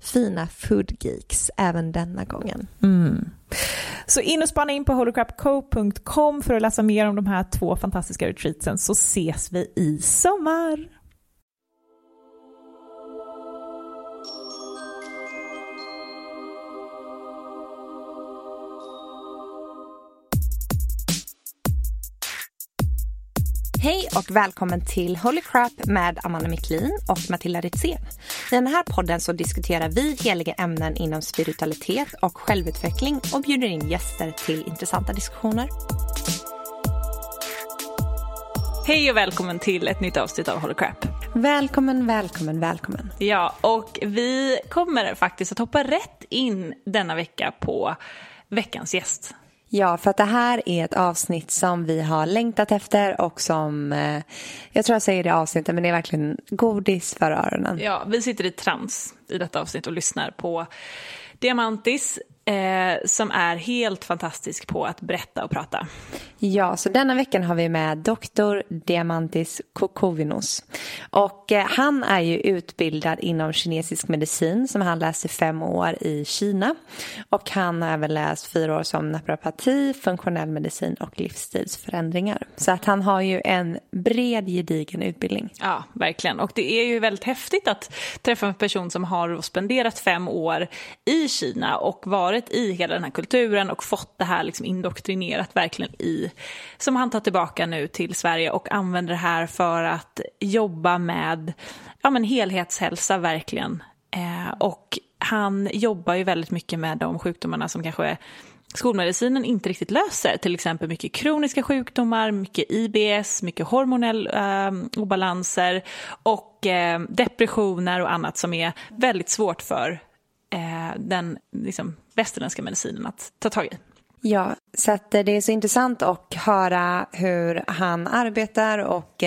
fina foodgeeks även denna gången. Mm. Så in och spana in på holocrapco.com för att läsa mer om de här två fantastiska retreatsen så ses vi i sommar. Hej och välkommen till Holy Crap med Amanda Miklin och Matilda Ritzén. I den här podden så diskuterar vi heliga ämnen inom spiritualitet och självutveckling och bjuder in gäster till intressanta diskussioner. Hej och välkommen till ett nytt avsnitt av Holy Crap. Välkommen, välkommen, välkommen. Ja, och vi kommer faktiskt att hoppa rätt in denna vecka på veckans gäst. Ja, för att det här är ett avsnitt som vi har längtat efter och som, eh, jag tror jag säger det avsnittet, men det är verkligen godis för öronen. Ja, vi sitter i trans i detta avsnitt och lyssnar på Diamantis eh, som är helt fantastisk på att berätta och prata. Ja, så denna veckan har vi med doktor Diamantis Kokovinos. Och eh, han är ju utbildad inom kinesisk medicin som han läst i fem år i Kina. Och han har även läst fyra år som naprapati, funktionell medicin och livsstilsförändringar. Så att han har ju en bred gedigen utbildning. Ja, verkligen. Och det är ju väldigt häftigt att träffa en person som har spenderat fem år i Kina och varit varit i hela den här kulturen och fått det här liksom indoktrinerat verkligen i, som han tar tillbaka nu till Sverige och använder det här för att jobba med ja, men helhetshälsa verkligen. Eh, och han jobbar ju väldigt mycket med de sjukdomarna som kanske skolmedicinen inte riktigt löser. Till exempel mycket kroniska sjukdomar, mycket IBS, mycket hormonella eh, obalanser och eh, depressioner och annat som är väldigt svårt för eh, den liksom, västerländska medicinen att ta tag i. Ja, så att det är så intressant att höra hur han arbetar och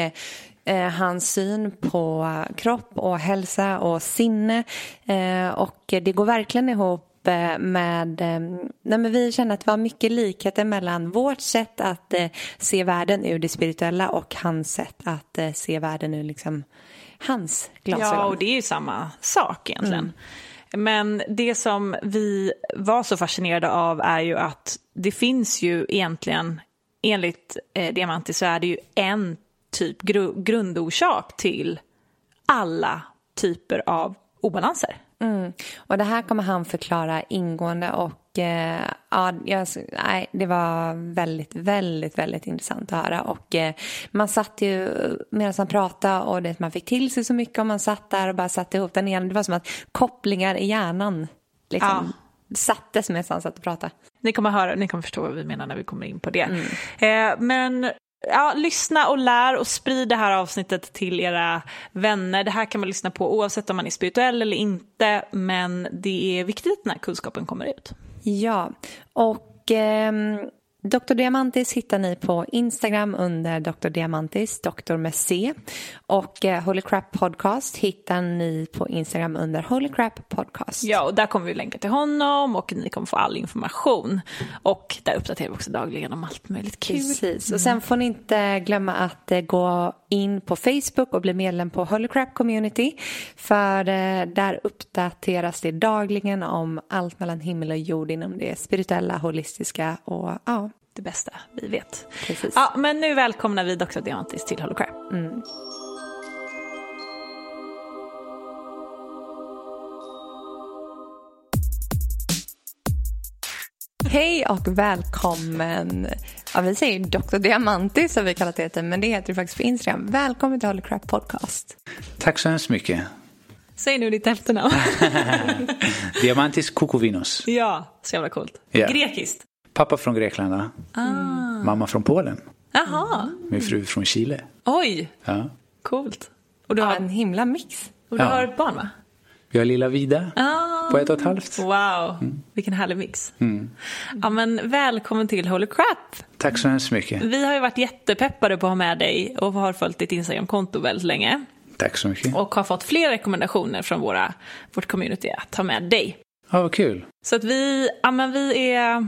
eh, hans syn på kropp och hälsa och sinne. Eh, och det går verkligen ihop eh, med, eh, nej men vi kände att det var mycket likheter mellan vårt sätt att eh, se världen ur det spirituella och hans sätt att eh, se världen ur liksom hans glasögon. Ja, och det är ju samma sak egentligen. Mm. Men det som vi var så fascinerade av är ju att det finns ju egentligen, enligt eh, Diamanti så är det ju en typ gru grundorsak till alla typer av obalanser. Mm. Och det här kommer han förklara ingående och eh, ja, jag, nej, det var väldigt, väldigt, väldigt intressant att höra. Och eh, man satt ju medan han pratade och det, man fick till sig så mycket och man satt där och bara satte ihop den igen. Det var som att kopplingar i hjärnan liksom ja. sattes medan han satt och pratade. Ni kommer, höra, ni kommer förstå vad vi menar när vi kommer in på det. Mm. Eh, men ja, lyssna och lär och sprid det här avsnittet till era vänner. Det här kan man lyssna på oavsett om man är spirituell eller inte. Men det är viktigt här kunskapen kommer ut. Ja, och eh, Dr. Diamantis hittar ni på Instagram under Dr. Diamantis, Dr. med C. Och eh, Holy Crap Podcast hittar ni på Instagram under Holy Crap Podcast. Ja, och där kommer vi länka till honom och ni kommer få all information. Och där uppdaterar vi också dagligen om allt möjligt kul. Precis, och sen får ni inte glömma att eh, gå in på Facebook och bli medlem på Holy Crap Community. För eh, där uppdateras det dagligen om allt mellan himmel och jord inom det spirituella, holistiska och ja, det bästa vi vet. Precis. Ja, men nu välkomnar vi Dr. Diamantis till Holocrap. Mm. Hej och välkommen. Ja, vi säger Dr. Diamantis har vi kallat det men det heter det faktiskt på Instagram. Välkommen till Holy Crap Podcast. Tack så hemskt mycket. Säg nu ditt efternamn. Diamantis Kukovinos. Ja, så jävla coolt. Yeah. Grekiskt. Pappa från Grekland, ah. mamma från Polen. Jaha. Min fru från Chile. Oj, ja. coolt. Och du har en himla mix. Och du ja. har ett barn va? Vi har lilla Vida ah. på ett och ett halvt. Wow, mm. vilken härlig mix. Mm. Ja, men välkommen till Holy Crap. Tack så hemskt mycket. Vi har ju varit jättepeppade på att ha med dig och har följt ditt Instagram-konto väldigt länge. Tack så mycket. Och har fått fler rekommendationer från våra, vårt community att ta med dig. Ja, vad kul. Så att vi, ja men vi är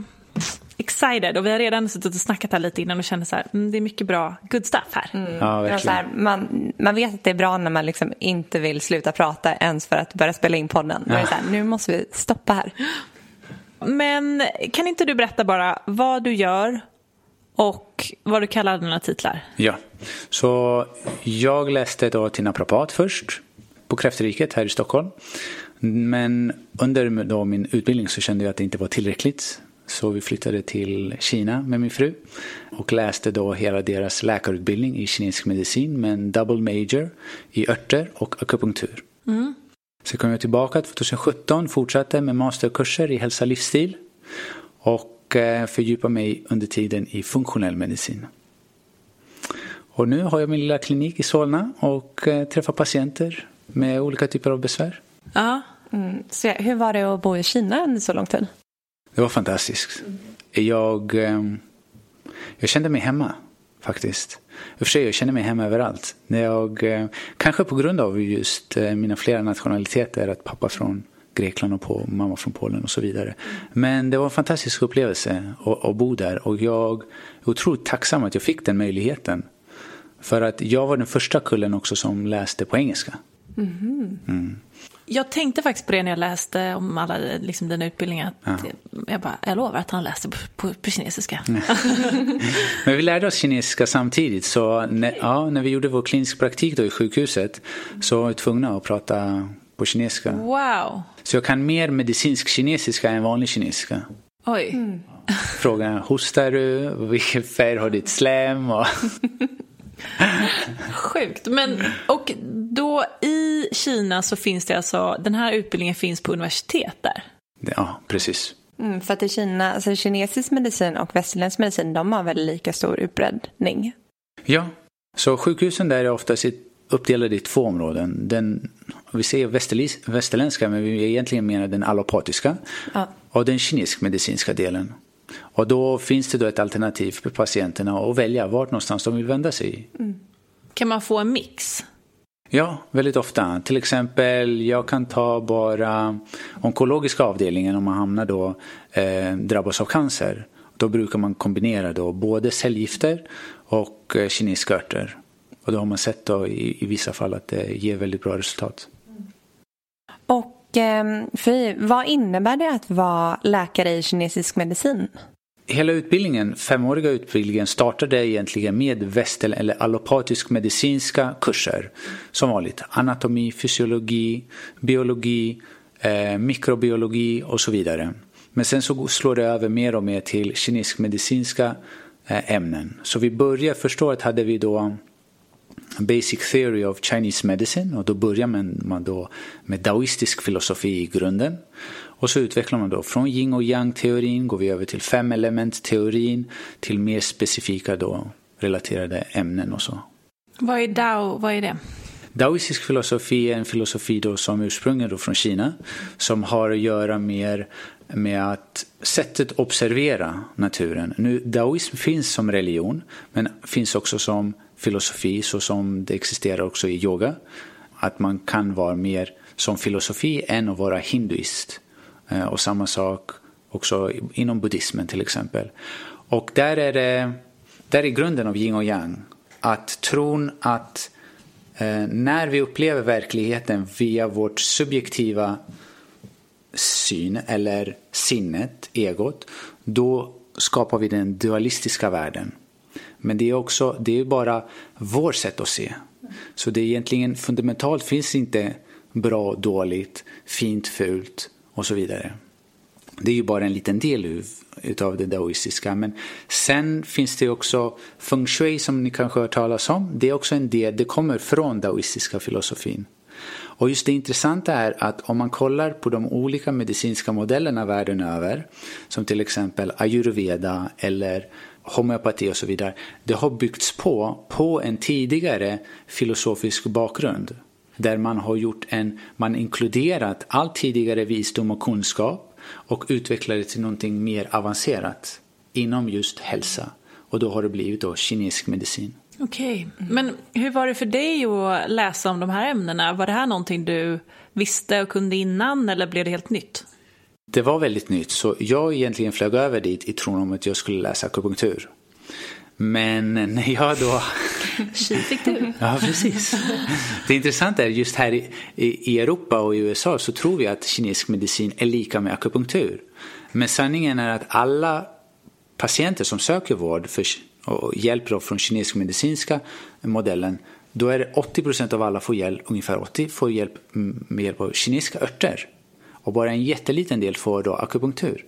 excited och vi har redan suttit och snackat här lite innan och känner så här, mm, det är mycket bra good stuff här. Mm. Ja. Här, man, man vet att det är bra när man liksom inte vill sluta prata ens för att börja spela in podden. Ja. Så här, nu måste vi stoppa här. Men kan inte du berätta bara vad du gör och vad du kallar dina titlar? Ja, så jag läste då till naprapat först på Kräftriket här i Stockholm. Men under då min utbildning så kände jag att det inte var tillräckligt. Så vi flyttade till Kina med min fru och läste då hela deras läkarutbildning i kinesisk medicin med en double major i örter och akupunktur. Mm. Så kom jag tillbaka 2017, fortsatte med masterkurser i hälsa och livsstil och eh, fördjupade mig under tiden i funktionell medicin. Och nu har jag min lilla klinik i Solna och eh, träffar patienter med olika typer av besvär. Ja. Mm. Så hur var det att bo i Kina under så lång tid? Det var fantastiskt. Jag, ehm, jag kände mig hemma faktiskt. I och för sig, jag känner mig hemma överallt. Jag, eh, kanske på grund av just eh, mina flera nationaliteter, att pappa från Grekland och på, mamma från Polen och så vidare. Men det var en fantastisk upplevelse att, att bo där och jag är otroligt tacksam att jag fick den möjligheten. För att jag var den första kullen också som läste på engelska. Mm. Mm. Jag tänkte faktiskt på det när jag läste om alla liksom, den utbildningen. ja. jag, bara, jag lovar att han läste på, på, på kinesiska. Men vi lärde oss kinesiska samtidigt. Så när, ja, när vi gjorde vår klinisk praktik då i sjukhuset så var vi tvungna att prata på kinesiska. Wow. Så jag kan mer medicinsk kinesiska än vanlig kinesiska. Oj. Mm. Frågan hostar du? Vilken färg har ditt slem? Och Sjukt. Men, och då i Kina så finns det alltså, den här utbildningen finns på universitet där? Ja, precis. Mm, för att i Kina, alltså kinesisk medicin och västerländsk medicin, de har väl lika stor utbredning? Ja, så sjukhusen där är oftast uppdelade i två områden. Den, vi säger västerländska, men vi egentligen menar den allopatiska. Ja. Och den kinesisk-medicinska delen. Och då finns det då ett alternativ för patienterna att välja vart någonstans de vill vända sig. Mm. Kan man få en mix? Ja, väldigt ofta. Till exempel, jag kan ta bara onkologiska avdelningen om man hamnar då, eh, drabbas av cancer. Då brukar man kombinera då både cellgifter och eh, kinesiska örter. Och då har man sett då i, i vissa fall att det ger väldigt bra resultat. Och eh, Fy, vad innebär det att vara läkare i kinesisk medicin? Hela utbildningen, femåriga utbildningen startade egentligen med västel eller allopatisk medicinska kurser. Som vanligt. Anatomi, fysiologi, biologi, eh, mikrobiologi och så vidare. Men sen så slår det över mer och mer till kinesisk medicinska eh, ämnen. Så vi började, första året hade vi då Basic Theory of Chinese Medicine och då börjar man då med daoistisk filosofi i grunden. Och så utvecklar man då från yin och yang-teorin går vi över till fem element-teorin till mer specifika då relaterade ämnen och så. Vad är Dao? Vad är det? Daoistisk filosofi är en filosofi då som ursprungligen då från Kina som har att göra mer med att sättet observera naturen. Nu, daoism finns som religion men finns också som filosofi så som det existerar också i yoga. Att man kan vara mer som filosofi än att vara hinduist. Eh, och samma sak också inom buddhismen till exempel. Och där är det där är grunden av yin och yang. Att tron att eh, när vi upplever verkligheten via vårt subjektiva syn eller sinnet, egot, då skapar vi den dualistiska världen. Men det är också, det är bara vårt sätt att se. Så det är egentligen fundamentalt finns inte bra, dåligt, fint, fult och så vidare. Det är ju bara en liten del utav det daoistiska. Men sen finns det också feng shui som ni kanske har hört talas om. Det är också en del, det kommer från daoistiska filosofin. Och just det intressanta är att om man kollar på de olika medicinska modellerna världen över, som till exempel ayurveda eller homeopati och så vidare, det har byggts på på en tidigare filosofisk bakgrund. Där man har gjort en, man inkluderat all tidigare visdom och kunskap och utvecklat det till någonting mer avancerat inom just hälsa. Och då har det blivit då kinesisk medicin. Okej, okay. men hur var det för dig att läsa om de här ämnena? Var det här någonting du visste och kunde innan eller blev det helt nytt? Det var väldigt nytt, så jag egentligen flög över dit i tron om att jag skulle läsa akupunktur. Men när jag då... Tji fick du. Ja, precis. Det intressanta är just här i, i Europa och i USA så tror vi att kinesisk medicin är lika med akupunktur. Men sanningen är att alla patienter som söker vård för, och hjälp från kinesisk medicinska modellen då är det 80 procent av alla får hjälp, ungefär 80 får hjälp med hjälp av kinesiska örter och bara en jätteliten del får då akupunktur.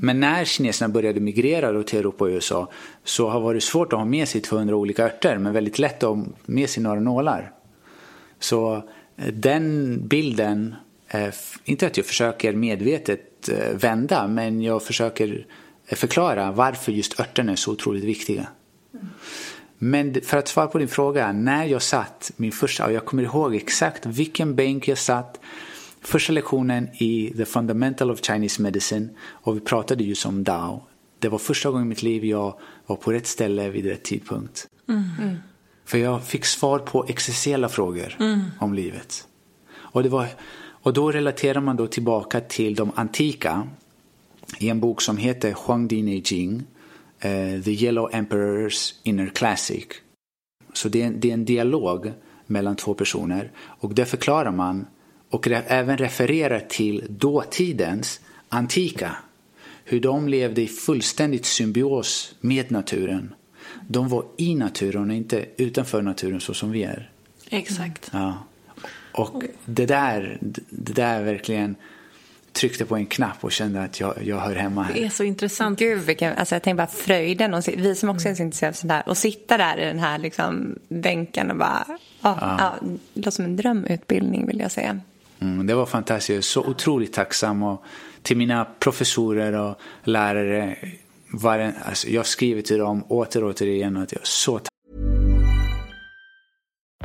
Men när kineserna började migrera till Europa och USA så har det varit svårt att ha med sig 200 olika örter men väldigt lätt att ha med sig några nålar. Så eh, den bilden, eh, inte att jag försöker medvetet eh, vända men jag försöker förklara varför just örterna är så otroligt viktiga. Men för att svara på din fråga, när jag satt min första, och jag kommer ihåg exakt vilken bänk jag satt, första lektionen i The Fundamental of Chinese Medicine och vi pratade just om Dao. Det var första gången i mitt liv jag var på rätt ställe vid rätt tidpunkt. Mm. För jag fick svar på existentiella frågor mm. om livet. Och, det var, och då relaterar man då tillbaka till de antika i en bok som heter Huangdi Neijing, uh, The Yellow Emperor's Inner Classic. Så det är, det är en dialog mellan två personer och där förklarar man och även refererar till dåtidens antika. Hur de levde i fullständigt symbios med naturen. De var i naturen och inte utanför naturen så som vi är. Exakt. Ja. Och det där, det där verkligen tryckte på en knapp och kände att jag, jag hör hemma här. Det är så intressant. Gud, vilken, alltså jag tänker bara fröjden. Och, vi som också är så intresserade av sånt där. Och sitta där i den här liksom, bänken och bara... Oh, ja. Ja, det låter som en drömutbildning vill jag säga. Mm, det var fantastiskt. Så otroligt tacksam. Och till mina professorer och lärare. Var en, alltså jag skriver till dem åter och återigen att jag är så tacksam.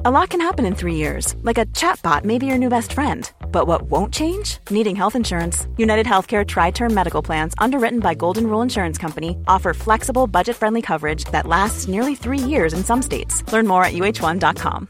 A lot can happen in three years. Like a chatbot may be your new best friend. But what won't change? Needing health insurance. United Healthcare Tri-Term Medical Plans, underwritten by Golden Rule Insurance Company, offer flexible, budget friendly coverage that lasts nearly three years in some states. Learn more at uh1.com.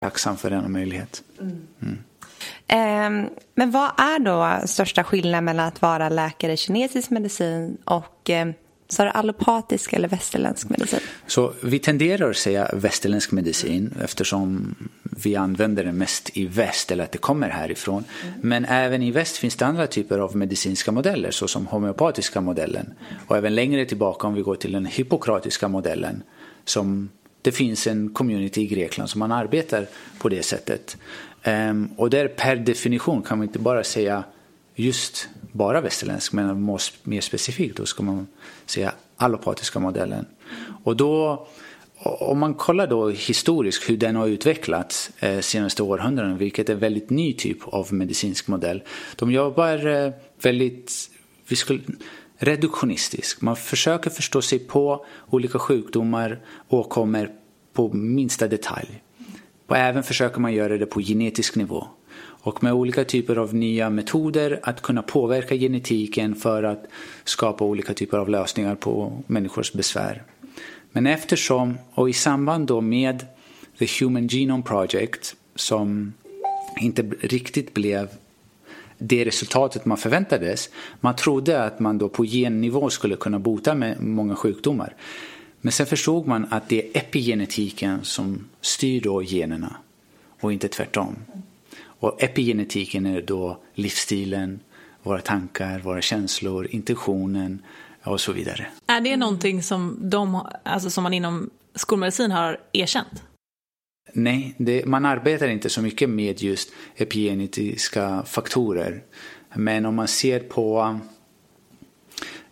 Tacksam för denna möjlighet. Ehm, men vad är då största skillnaden mellan att vara läkare i kinesisk medicin och eh, så är det allopatisk eller västerländsk medicin? Så vi tenderar att säga västerländsk medicin eftersom vi använder den mest i väst eller att det kommer härifrån. Men även i väst finns det andra typer av medicinska modeller såsom homeopatiska modellen. Och även längre tillbaka om vi går till den hippokratiska modellen som det finns en community i Grekland som man arbetar på det sättet. Ehm, och där per definition kan man inte bara säga just bara västerländsk men mer specifikt då ska man säga allopatiska modellen. Och då om man kollar då historiskt hur den har utvecklats eh, senaste århundraden, vilket är en väldigt ny typ av medicinsk modell. De jobbar eh, väldigt vi skulle, Reduktionistisk. Man försöker förstå sig på olika sjukdomar och kommer på minsta detalj. Och även försöker man göra det på genetisk nivå. Och med olika typer av nya metoder att kunna påverka genetiken för att skapa olika typer av lösningar på människors besvär. Men eftersom, och i samband då med The Human Genome Project som inte riktigt blev det resultatet man förväntades. Man trodde att man då på gennivå skulle kunna bota med många sjukdomar. Men sen förstod man att det är epigenetiken som styr då generna och inte tvärtom. Och epigenetiken är då livsstilen, våra tankar, våra känslor, intentionen och så vidare. Är det någonting som, de, alltså som man inom skolmedicin har erkänt? Nej, det, man arbetar inte så mycket med just epigenetiska faktorer. Men om man ser på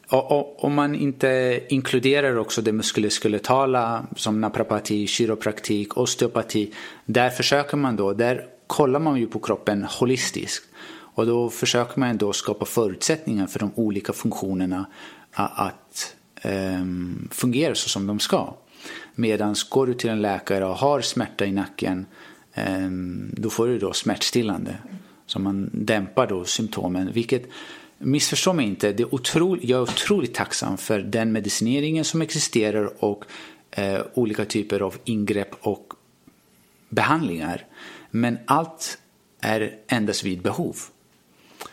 och, och, om man inte inkluderar också det muskuloskeletala som naprapati, kiropraktik, osteopati. Där försöker man då, där kollar man ju på kroppen holistiskt. Och då försöker man då skapa förutsättningar för de olika funktionerna att um, fungera så som de ska. Medan går du till en läkare och har smärta i nacken ehm, då får du då smärtstillande. Så man dämpar då symptomen. Vilket, missförstå mig inte, det är otroligt, jag är otroligt tacksam för den medicineringen som existerar och eh, olika typer av ingrepp och behandlingar. Men allt är endast vid behov.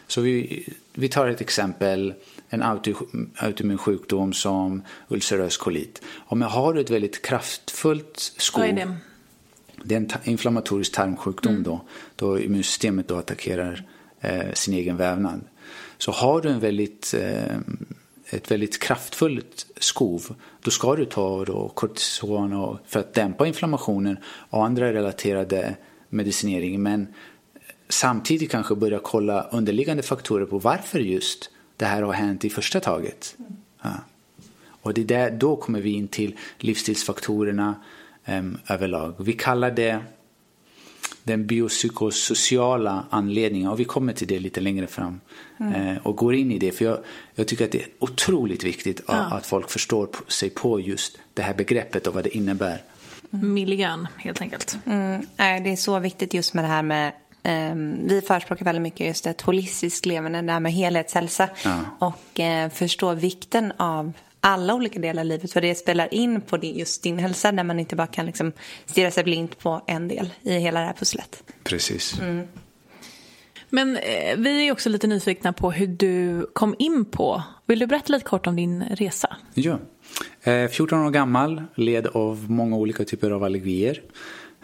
Så vi, vi tar ett exempel, en autoimmun sjukdom som ulcerös kolit. Om jag har ett väldigt kraftfullt skov. Vad är det? Det är en inflammatorisk tarmsjukdom mm. då, då immunsystemet då attackerar eh, sin egen vävnad. Så har du en väldigt, eh, ett väldigt kraftfullt skov, då ska du ta då kortison och, för att dämpa inflammationen och andra relaterade medicinering. Men samtidigt kanske börja kolla underliggande faktorer på varför just det här har hänt i första taget. Ja. Och det är där, då kommer vi in till livsstilsfaktorerna um, överlag. Vi kallar det den biopsykosociala anledningen och vi kommer till det lite längre fram mm. eh, och går in i det för jag, jag, tycker att det är otroligt viktigt ja. att folk förstår sig på just det här begreppet och vad det innebär. Mm. Miljön helt enkelt. Mm. Det är så viktigt just med det här med vi förespråkar väldigt mycket just ett holistiskt levande, det här med helhetshälsa. Ja. Och uh, förstå vikten av alla olika delar av livet. För det spelar in på just din hälsa där man inte bara kan liksom stirra sig blint på en del i hela det här pusslet. Precis. Mm. Men eh, vi är också lite nyfikna på hur du kom in på, vill du berätta lite kort om din resa? Ja, eh, 14 år gammal, led av många olika typer av allergier.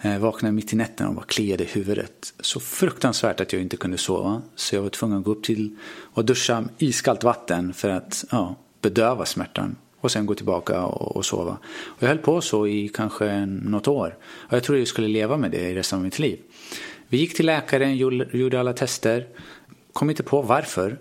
Eh, vaknade mitt i natten och var kliade i huvudet. Så fruktansvärt att jag inte kunde sova. Så jag var tvungen att gå upp till och duscha iskallt vatten för att ja, bedöva smärtan. Och sen gå tillbaka och, och, sova. Och jag höll på så i kanske något år. Och jag trodde jag skulle leva med det i resten av mitt liv. Vi gick till läkaren, gjorde alla tester. Kom inte på varför.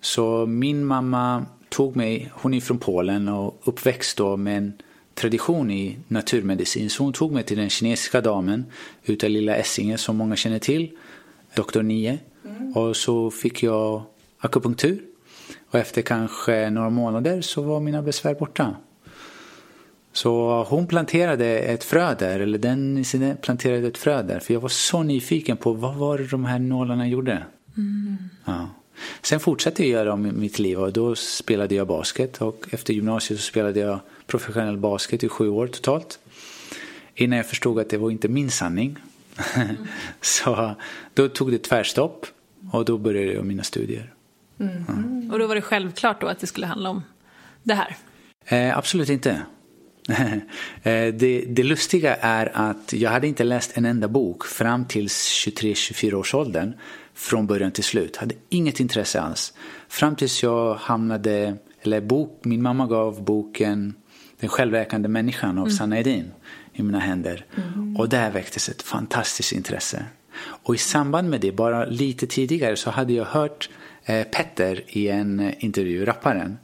Så min mamma tog mig, hon är från Polen och uppväxt då med en tradition i naturmedicin. Så hon tog mig till den kinesiska damen utav Lilla Essinge som många känner till, doktor Nie. Och så fick jag akupunktur. Och efter kanske några månader så var mina besvär borta. Så hon planterade ett frö där, eller den planterade ett frö där. För jag var så nyfiken på vad var det de här nålarna gjorde. Mm. Ja. Sen fortsatte jag göra om mitt liv och då spelade jag basket. Och efter gymnasiet så spelade jag professionell basket i sju år totalt. Innan jag förstod att det var inte min sanning. Mm. så då tog det tvärstopp och då började jag mina studier. Mm. Ja. Och då var det självklart då att det skulle handla om det här? Eh, absolut inte. Eh, det, det, lustiga är att jag hade inte läst en enda bok fram till 23-24 års åldern från början till slut. Hade inget intresse alls. Fram tills jag hamnade, eller bok, min mamma gav boken Den självläkande människan av mm. Edin i mina händer. Mm. Och där väcktes ett fantastiskt intresse. Och i samband med det, bara lite tidigare, så hade jag hört eh, Petter i en eh, intervju, rapparen,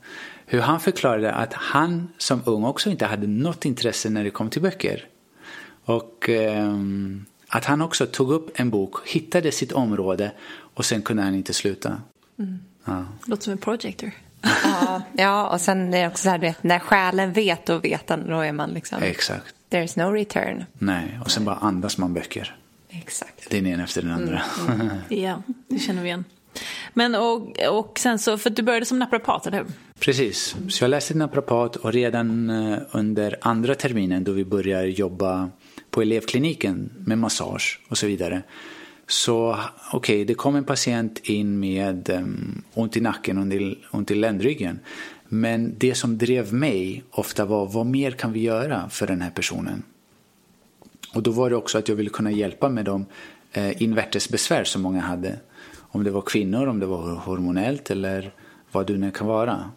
hur han förklarade att han som ung också inte hade något intresse när det kom till böcker. Och eh, att han också tog upp en bok, hittade sitt område och sen kunde han inte sluta. Mm. Ja. Låter som en projector. Ja, ja, och sen är det också så här, vet, när själen vet och vet då är man liksom... Exakt. There's no return. Nej, och sen bara andas man böcker. Exakt. Den ena efter den andra. Mm. Mm. ja, det känner vi igen. Men och, och sen så, för du började som naprapat, eller hur? Precis, så jag läste naprapat och redan eh, under andra terminen då vi började jobba på elevkliniken med massage och så vidare. Så okej, okay, det kom en patient in med um, ont i nacken och ont i ländryggen. Men det som drev mig ofta var vad mer kan vi göra för den här personen? Och då var det också att jag ville kunna hjälpa med de eh, invärtesbesvär som många hade. Om det var kvinnor, om det var hormonellt eller vad det nu kan vara.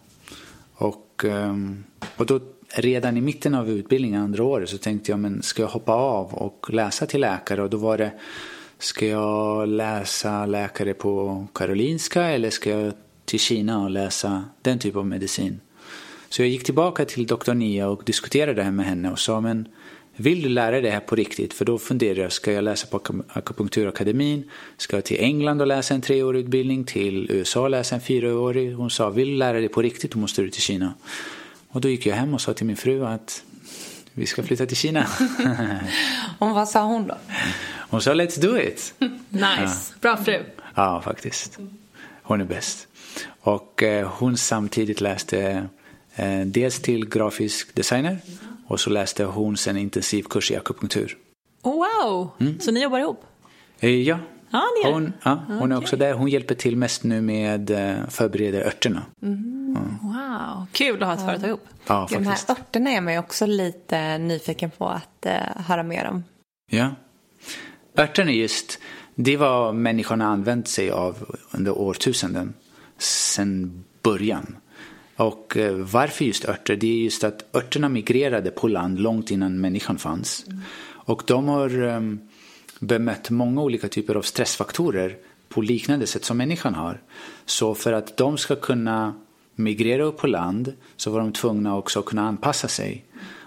Och, ehm, och då redan i mitten av utbildningen, andra året, så tänkte jag men ska jag hoppa av och läsa till läkare? Och då var det, ska jag läsa läkare på Karolinska eller ska jag till Kina och läsa den typen av medicin? Så jag gick tillbaka till doktor Nia och diskuterade det här med henne och sa men vill du lära dig det här på riktigt? För då funderar jag, ska jag läsa på akupunkturakademin? Ska jag till England och läsa en treårig utbildning? Till USA och läsa en fyraårig? Hon sa, vill du lära dig på riktigt? Då måste du till Kina. Och då gick jag hem och sa till min fru att vi ska flytta till Kina. och vad sa hon då? Hon sa let's do it. nice, ja. bra fru. Ja, faktiskt. Hon är bäst. Och eh, hon samtidigt läste eh, dels till grafisk designer och så läste hon sen intensivkurs i akupunktur. Oh, wow, mm. så ni jobbar ihop? Eh, ja, ni hon, ja, hon okay. är också där. Hon hjälper till mest nu med förbereder örterna. Mm. Mm. Wow, kul att ha ett företag ihop. Ja, faktiskt. De här örterna är man ju också lite nyfiken på att uh, höra mer om. Ja. Örterna just, det var människorna använt sig av under årtusenden. Sen början. Och eh, varför just örter? Det är just att örterna migrerade på land långt innan människan fanns. Mm. Och de har ehm, bemött många olika typer av stressfaktorer på liknande sätt som människan har. Så för att de ska kunna migrera upp på land så var de tvungna också att kunna anpassa sig.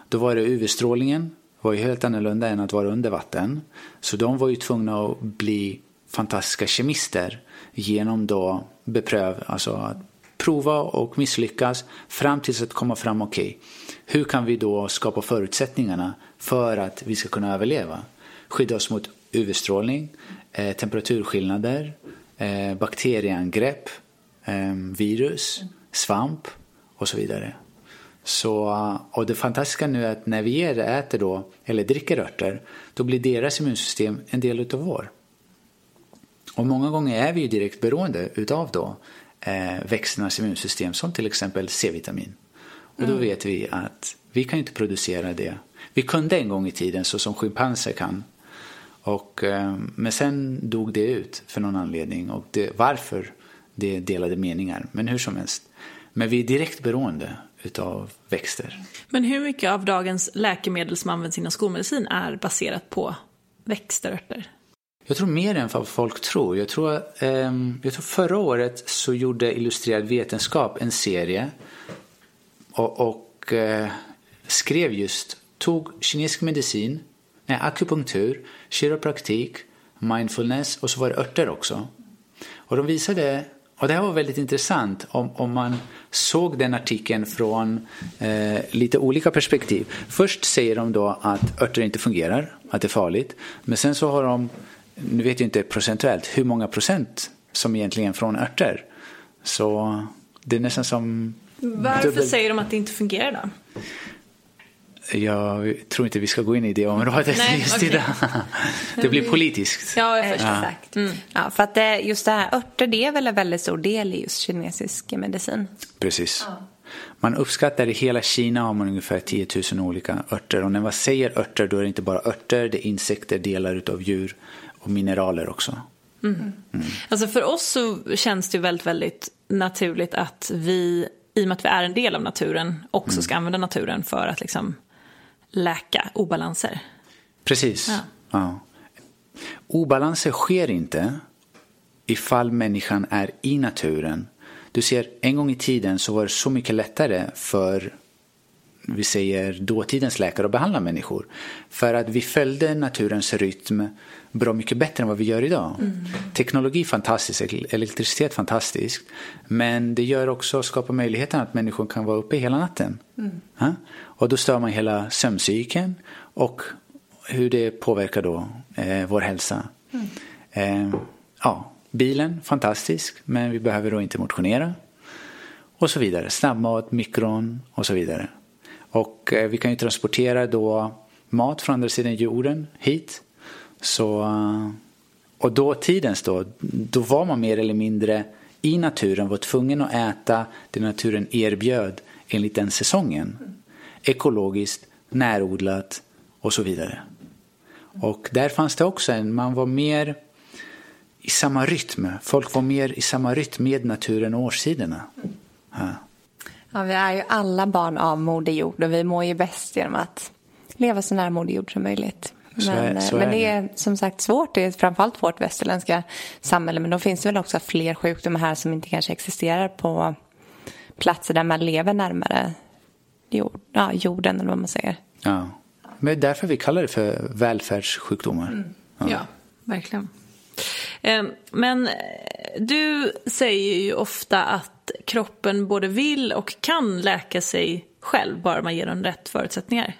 Då var det UV-strålningen var ju helt annorlunda än att vara under vatten. Så de var ju tvungna att bli fantastiska kemister genom då bepröv, alltså att prova och misslyckas fram tills att komma fram, okej, okay, hur kan vi då skapa förutsättningarna för att vi ska kunna överleva? Skydda oss mot UV-strålning, eh, temperaturskillnader, eh, bakterieangrepp, eh, virus, svamp och så vidare. Så, och det fantastiska nu är att när vi äter då, eller dricker örter, då blir deras immunsystem en del utav vår. Och många gånger är vi ju direkt beroende utav då eh, växternas immunsystem som till exempel C-vitamin. Och då mm. vet vi att vi kan inte producera det. Vi kunde en gång i tiden så som schimpanser kan och, eh, men sen dog det ut för någon anledning och det, varför det är delade meningar. Men hur som helst. Men vi är direkt beroende utav växter. Men hur mycket av dagens läkemedel som används inom skolmedicin är baserat på växterörter? Jag tror mer än vad folk tror. Jag tror, eh, jag tror förra året så gjorde Illustrerad vetenskap en serie och, och eh, skrev just, tog kinesisk medicin, eh, akupunktur, kiropraktik, mindfulness och så var det örter också. Och de visade, och det här var väldigt intressant om, om man såg den artikeln från eh, lite olika perspektiv. Först säger de då att örter inte fungerar, att det är farligt. Men sen så har de, nu vet jag inte procentuellt, hur många procent som egentligen från örter. Så det är nästan som... Varför dubbel- säger de att det inte fungerar då? Jag tror inte vi ska gå in i det området Nej, just okej. idag. Det blir politiskt. Ja, jag förstår. Exakt. Ja, för att det, just det här örter, det är väl en väldigt stor del i just kinesisk medicin. Precis. Man uppskattar i hela Kina har man ungefär 10 000 olika örter. Och när man säger örter då är det inte bara örter, det är insekter, delar utav djur och mineraler också. Alltså för oss så känns det ju väldigt, väldigt naturligt att vi, i och med att vi är en del av naturen, också ska använda naturen för att liksom läka obalanser. Precis. Ja. Ja. Obalanser sker inte ifall människan är i naturen. Du ser, en gång i tiden så var det så mycket lättare för vi säger dåtidens läkare att behandla människor. För att vi följde naturens rytm bra mycket bättre än vad vi gör idag. Teknologi är fantastiskt, elektricitet är fantastiskt. Men det gör också, skapar möjligheten att människor kan vara uppe hela natten. Ja? Och då stör man hela sömncykeln och hur det påverkar då eh, vår hälsa. Eh, ja, bilen, fantastisk, men vi behöver då inte motionera. Och så vidare. Snabbmat, mikron och så vidare. Och eh, vi kan ju transportera då mat från andra sidan jorden hit. Så, och då tidens då, då var man mer eller mindre i naturen, var tvungen att äta det naturen erbjöd enligt den säsongen. Ekologiskt, närodlat och så vidare. Och där fanns det också en, man var mer i samma rytm. Folk var mer i samma rytm med naturen och årstiderna. Ja. Ja, vi är ju alla barn av Moder Jord och vi mår ju bäst genom att leva så nära Moder Jord som möjligt. Så är- Men, så men är det det. är som sagt svårt, det är framförallt vårt västerländska samhälle. Men då finns det väl också fler sjukdomar här som inte kanske existerar på platser där man lever närmare jord, ja, jorden eller vad man säger. Ja. Men det är därför vi kallar det för välfärdssjukdomar. Ja, verkligen. Eh, Men eh, du säger ju ofta att kroppen både vill och kan läka sig själv bara man ger den rätt förutsättningar.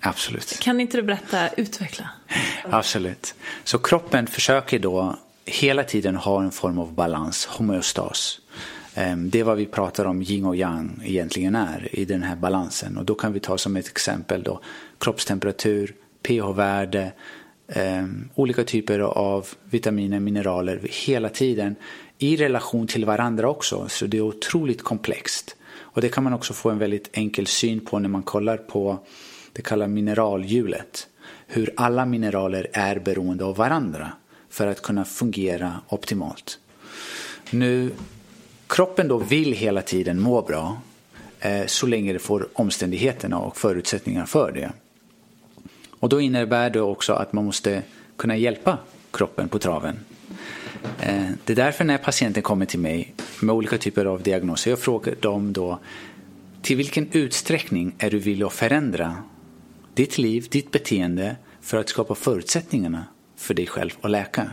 Absolut. Kan inte du berätta, utveckla? Absolut. Så kroppen försöker då hela tiden ha en form av balans, homeostas. Ehm, det är vad vi pratar om yin och yang egentligen är i den här balansen. Och då kan vi ta som ett exempel då kroppstemperatur, pH-värde, ehm, olika typer av vitaminer, mineraler hela tiden i relation till varandra också. Så det är otroligt komplext. Och det kan man också få en väldigt enkel syn på när man kollar på det kallar mineralhjulet. Hur alla mineraler är beroende av varandra för att kunna fungera optimalt. Nu, kroppen då vill hela tiden må bra eh, så länge det får omständigheterna och förutsättningarna för det. Och då innebär det också att man måste kunna hjälpa kroppen på traven. Eh, Det är därför när patienten kommer till mig med olika typer av diagnoser, jag frågar dem då till vilken utsträckning är du villig att förändra ditt liv, ditt beteende för att skapa förutsättningarna för dig själv att läka?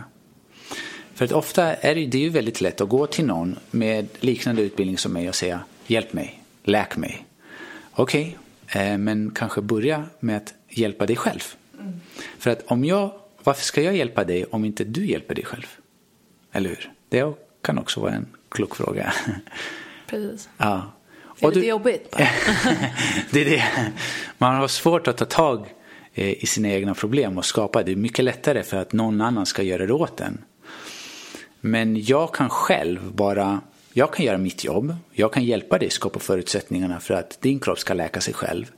För att ofta är det, det är ju väldigt lätt att gå till någon med liknande utbildning som mig och säga hjälp mig, läk mig. Okej, eh, men kanske börja med att hjälpa dig själv. För att om jag, varför ska jag hjälpa dig om inte du hjälper dig själv? Eller hur? Det kan också vara en klok fråga. Precis. ja. Det är Och du- jobbigt det är det. Man har svårt att ta tag eh, i sina egna problem och skapa. Det är mycket lättare för att någon annan ska göra det åt en. Men jag kan själv bara, jag kan göra mitt jobb. Jag kan hjälpa dig skapa förutsättningarna för att din kropp ska läka sig själv.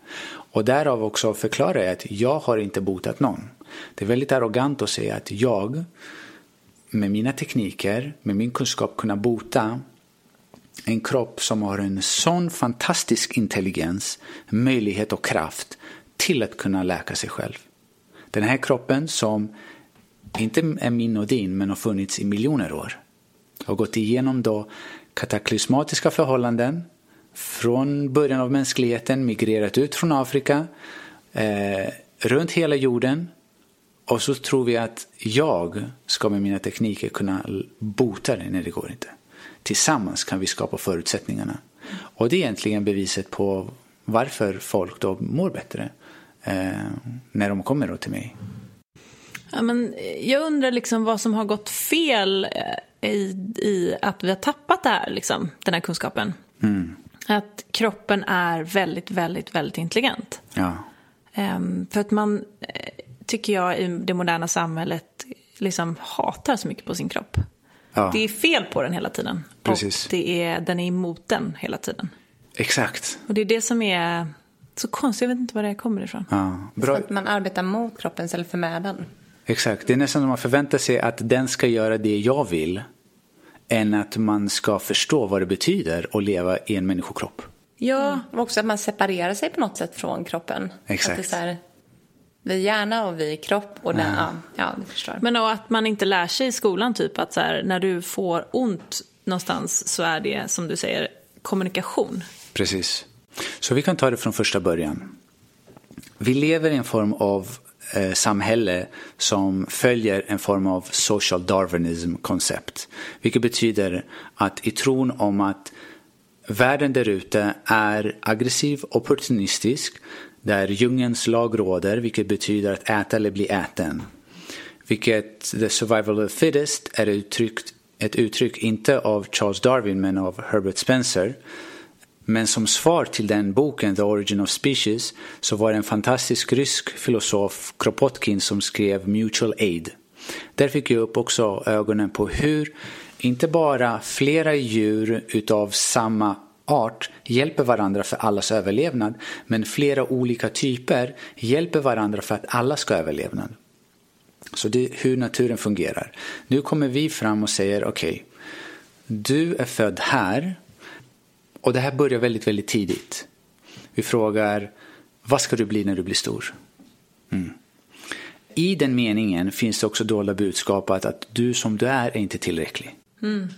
Och därav också förklarar jag att jag har inte botat någon. Det är väldigt arrogant att säga att jag med mina tekniker, med min kunskap kunna bota en kropp som har en sån fantastisk intelligens, möjlighet och kraft till att kunna läka sig själv. Den här kroppen som inte är min och din men har funnits i miljoner år. Har gått igenom då kataklysmatiska förhållanden från början av mänskligheten migrerat ut från Afrika, eh, runt hela jorden. Och så tror vi att jag ska med mina tekniker kunna bota det när det går inte. Tillsammans kan vi skapa förutsättningarna. Och det är egentligen beviset på varför folk då mår bättre eh, när de kommer då till mig. Ja, men jag undrar liksom vad som har gått fel eh, i, i att vi har tappat det här, liksom, den här kunskapen. Mm. Att kroppen är väldigt, väldigt, väldigt intelligent. Ja. Um, för att man, eh, tycker jag, i det moderna samhället liksom hatar så mycket på sin kropp. Ja. Det är fel på den hela tiden. Precis. Och det är, den är emot den hela tiden. Exakt. Och det är det som är så konstigt, jag vet inte var det kommer ifrån. Ja. Så Bra. att man arbetar mot kroppen istället för med den. Exakt. Det är nästan som man förväntar sig att den ska göra det jag vill än att man ska förstå vad det betyder att leva i en människokropp. Ja, Och också att man separerar sig på något sätt från kroppen. Exakt. Att det är här, vi är hjärna och vi är kropp och den, ja, ja, du förstår. men och att man inte lär sig i skolan typ att så här, när du får ont någonstans så är det som du säger kommunikation. Precis. Så vi kan ta det från första början. Vi lever i en form av Eh, samhälle som följer en form av social darwinism-koncept. Vilket betyder att i tron om att världen där ute är aggressiv, opportunistisk, där djungelns lag råder, vilket betyder att äta eller bli äten. Vilket the survival of the fittest är uttryckt, ett uttryck inte av Charles Darwin men av Herbert Spencer. Men som svar till den boken, The Origin of Species, så var det en fantastisk rysk filosof, Kropotkin, som skrev Mutual Aid. Där fick jag upp också ögonen på hur inte bara flera djur utav samma art hjälper varandra för allas överlevnad, men flera olika typer hjälper varandra för att alla ska överleva. Så det är hur naturen fungerar. Nu kommer vi fram och säger okej, okay, du är född här och det här börjar väldigt, väldigt tidigt. Vi frågar vad ska du bli när du blir stor? Mm. I den meningen finns det också dolda budskapet att du som du är är inte tillräcklig. Mm.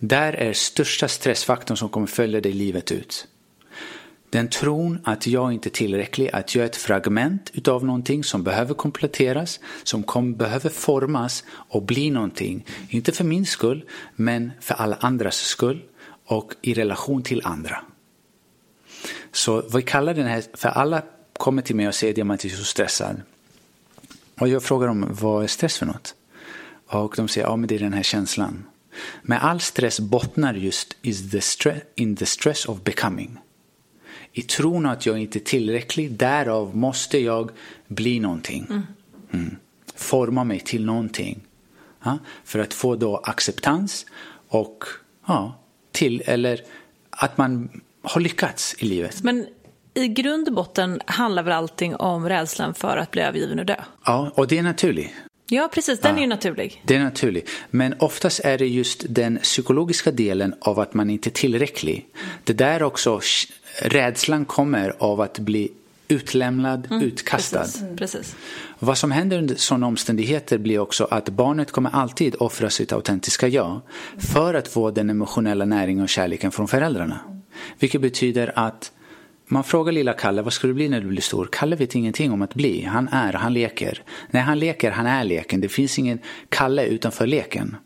Där är största stressfaktorn som kommer följa dig livet ut. Den tron att jag inte är tillräcklig, att jag är ett fragment utav någonting som behöver kompletteras, som kom, behöver formas och bli någonting. Inte för min skull, men för alla andras skull och i relation till andra. Så vi kallar den här, för alla kommer till mig och säger att jag är så stressad. Och jag frågar dem, vad är stress för något? Och de säger, ja men det är den här känslan. Men all stress bottnar just the stress, in the stress of becoming. I tron att jag inte är tillräcklig, därav måste jag bli någonting. Mm. Mm. Forma mig till någonting. Ja? För att få då acceptans och ja, till, eller att man har lyckats i livet. Men i grund och botten handlar väl allting om rädslan för att bli övergiven och dö? Ja, och det är naturligt. Ja, precis. Den Ja. är ju naturlig. Det är naturligt. Men oftast är det just den psykologiska delen av att man inte är tillräcklig. Det där också, rädslan kommer av att bli utlämnad, utkastad. Precis. precis. Vad som händer under sådana omständigheter blir också att barnet kommer alltid offra sitt autentiska jag för att få den emotionella näringen och kärleken från föräldrarna. Vilket betyder att man frågar lilla Kalle, vad ska du bli när du blir stor? Kalle vet ingenting om att bli. Han är, han leker. När han leker, han är leken. Det finns ingen Kalle utanför leken.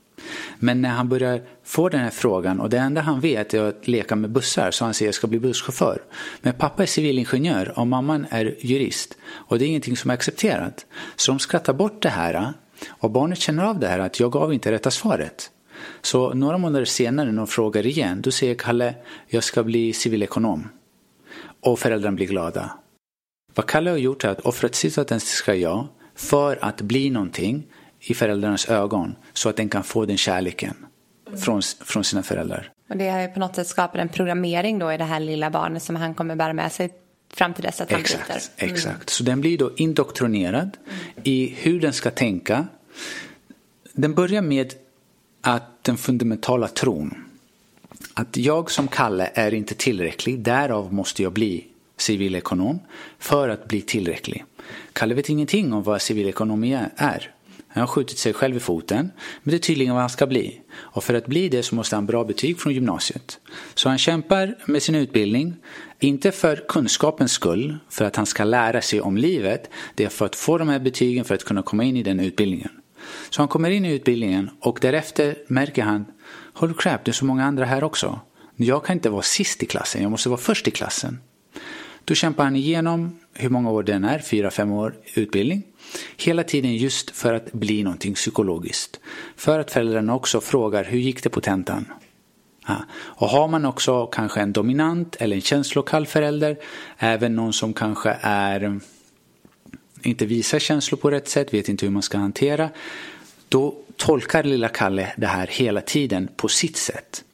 Men när han börjar få den här frågan och det enda han vet är att leka med bussar så han säger jag ska bli busschaufför. Men pappa är civilingenjör och mamman är jurist och det är ingenting som är accepterat. Så de skrattar bort det här och barnet känner av det här att jag gav inte rätta svaret. Så några månader senare när de frågar igen då säger Kalle jag ska bli civilekonom. Och föräldrarna blir glada. Vad Kalle har gjort är att offrat sitt autentiska jag för att bli någonting i föräldrarnas ögon så att den kan få den kärleken från, från sina föräldrar. Och det har ju på något sätt skapat en programmering då i det här lilla barnet som han kommer bära med sig fram till dess att han Exakt, bryter. exakt. Så den blir då indoktrinerad i hur den ska tänka. Den börjar med att den fundamentala tron att jag som Kalle är inte tillräcklig, därav måste jag bli civilekonom för att bli tillräcklig. Kalle vet ingenting om vad civilekonomi är. Han har skjutit sig själv i foten, men det är tydligen vad han ska bli. Och för att bli det så måste han ha bra betyg från gymnasiet. Så han kämpar med sin utbildning, inte för kunskapens skull, för att han ska lära sig om livet. Det är för att få de här betygen för att kunna komma in i den utbildningen. Så han kommer in i utbildningen och därefter märker han, holy crap, det är så många andra här också. Jag kan inte vara sist i klassen, jag måste vara först i klassen. Då kämpar han igenom hur många år den är, fyra, fem år utbildning. Hela tiden just för att bli någonting psykologiskt. För att föräldrarna också frågar hur gick det på tentan? Ja. Och har man också kanske en dominant eller en känslokall förälder, även någon som kanske är inte visar känslor på rätt sätt, vet inte hur man ska hantera, då tolkar lilla Kalle det här hela tiden på sitt sätt.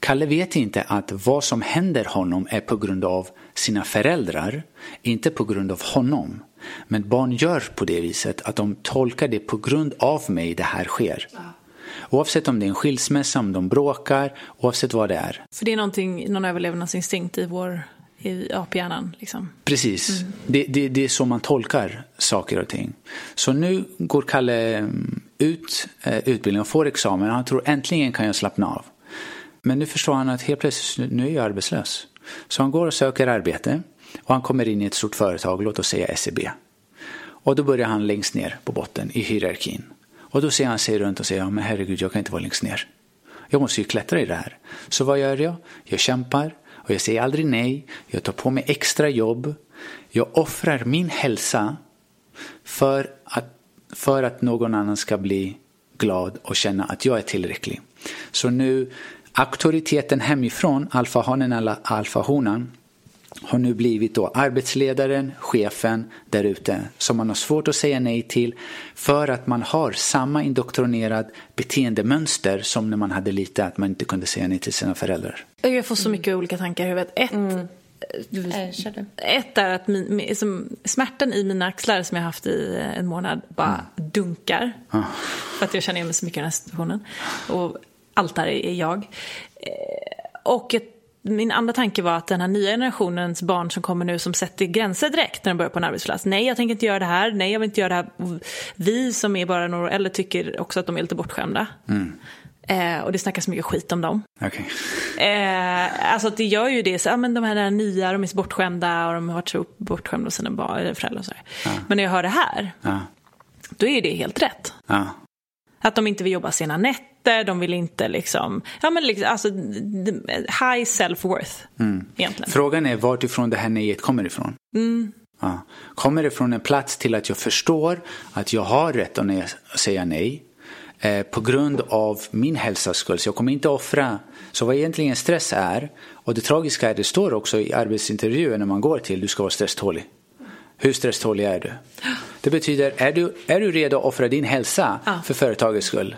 Kalle vet inte att vad som händer honom är på grund av sina föräldrar, inte på grund av honom. Men barn gör på det viset att de tolkar det på grund av mig det här sker. Oavsett om det är en skilsmässa, om de bråkar, oavsett vad det är. För det är någonting, någon överlevnadsinstinkt i vår i aphjärnan. Liksom. Precis. Mm. Det, det, det är så man tolkar saker och ting. Så nu går Kalle mm, ut eh, utbildningen och får examen. Han tror äntligen kan jag slappna av. Men nu förstår han att helt plötsligt, nu är jag arbetslös. Så han går och söker arbete och han kommer in i ett stort företag, låt oss säga SEB. Och då börjar han längst ner på botten i hierarkin. Och då ser han sig runt och säger, ja, men herregud, jag kan inte vara längst ner. Jag måste ju klättra i det här. Så vad gör jag? Jag kämpar och jag säger aldrig nej. Jag tar på mig extra jobb. Jag offrar min hälsa för att, för att någon annan ska bli glad och känna att jag är tillräcklig. Så nu auktoriteten hemifrån, alfahanen eller alfahonan, har nu blivit då arbetsledaren, chefen där ute som man har svårt att säga nej till för att man har samma indoktrinerad beteendemönster som när man hade lite att man inte kunde säga nej till sina föräldrar. Jag får så mycket olika tankar i huvudet. Ett, mm. Ett är att min, som, smärtan i mina axlar som jag haft i en månad bara mm. dunkar. Ah. För att jag känner igen mig så mycket i den här situationen. Och allt där är jag. Eh, och min andra tanke var att den här nya generationens barn som kommer nu som sätter gränser direkt när de börjar på en arbetsplats. Nej, jag tänker inte göra det här. Nej, jag vill inte göra det här. Vi som är bara några äldre tycker också att de är lite bortskämda. Mm. Eh, och det snackas mycket skit om dem. Okay. Eh, alltså det gör ju det, så, ja, men de här, här nya, de är så bortskämda och de har varit så bortskämda hos sina barn, föräldrar och så. Ja. Men när jag hör det här, ja. då är det helt rätt. Att de inte vill jobba sena nätter, de vill inte liksom, ja men liksom, alltså high self-worth mm. egentligen. Frågan är vartifrån det här nejet kommer ifrån. Mm. Ja. Kommer det från en plats till att jag förstår att jag har rätt att säga nej eh, på grund av min hälsas skull. Så jag kommer inte offra. Så vad egentligen stress är, och det tragiska är det står också i arbetsintervjuer när man går till, du ska vara stresstålig. Hur stresstålig är du? Det betyder, är du, är du redo att offra din hälsa ja. för företagets skull?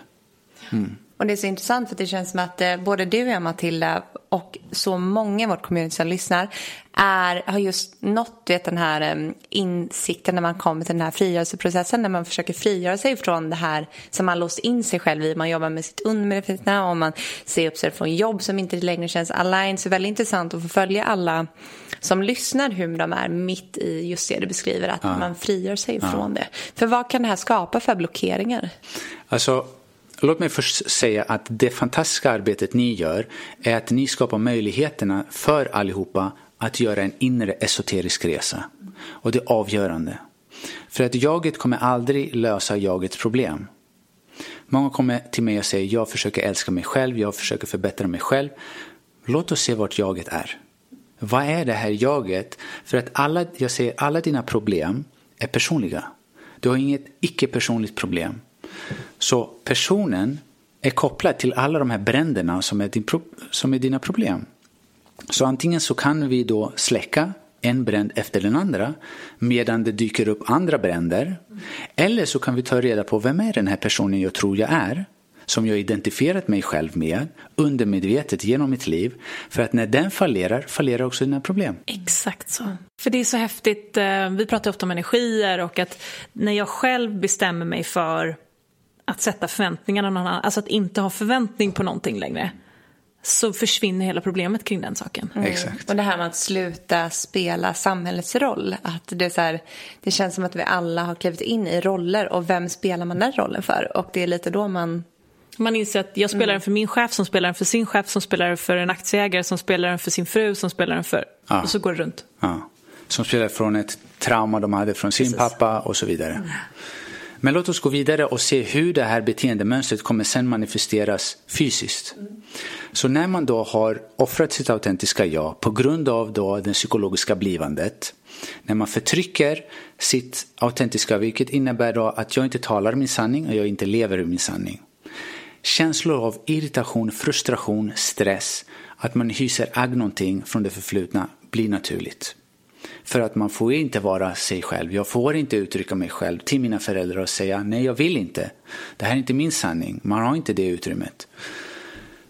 Mm. Och det är så intressant för det känns som att eh, både du och jag Matilda och så många i vårt community som lyssnar är, har just nått vet, den här um, insikten när man kommer till den här frigörelseprocessen när man försöker frigöra sig från det här som man låst in sig själv i. Man jobbar med sitt undermedvetna och man ser upp sig från jobb som inte längre känns aligned. Så väldigt intressant att få följa alla som lyssnar hur de är mitt i just det du beskriver, att ja. man frigör sig ja. från det. För vad kan det här skapa för blockeringar? Alltså Låt mig först säga att det fantastiska arbetet ni gör är att ni skapar möjligheterna för allihopa att göra en inre esoterisk resa. Och det är avgörande. För att jaget kommer aldrig lösa jagets problem. Många kommer till mig och säger jag försöker älska mig själv, jag försöker förbättra mig själv. Låt oss se vart jaget är. Vad är det här jaget? För att alla, jag säger, alla dina problem är personliga. Du har inget icke-personligt problem. Så personen är kopplad till alla de här bränderna som är, din, som är dina problem. Så antingen så kan vi då släcka en bränd efter den andra medan det dyker upp andra bränder. Eller så kan vi ta reda på vem är den här personen jag tror jag är som jag identifierat mig själv med undermedvetet genom mitt liv. För att när den fallerar, fallerar också dina problem. Exakt så. För det är så häftigt, eh, vi pratar ofta om energier och att när jag själv bestämmer mig för att sätta förväntningarna någon annan, alltså att inte ha förväntning på någonting längre. så försvinner hela problemet kring den saken. Exakt. Och det här med att sluta spela samhällets roll. Att det, är så här, det känns som att vi alla har klivit in i roller och vem spelar man den rollen för? Och det är lite då man... Man inser att jag spelar den för min chef som spelar den för sin chef som spelar den för en aktieägare som spelar den för sin fru som spelar den för... Ja. Och så går det runt. Ja. Som spelar från ett trauma de hade från sin pappa och så vidare. Men låt oss gå vidare och se hur det här beteendemönstret kommer sen manifesteras fysiskt. Så när man då har offrat sitt autentiska jag på grund av då det psykologiska blivandet. När man förtrycker sitt autentiska vilket innebär då att jag inte talar min sanning och jag inte lever i min sanning. Känslor av irritation, frustration, stress, att man hyser agg någonting från det förflutna blir naturligt. För att man får inte vara sig själv. Jag får inte uttrycka mig själv till mina föräldrar och säga nej jag vill inte. Det här är inte min sanning. Man har inte det utrymmet.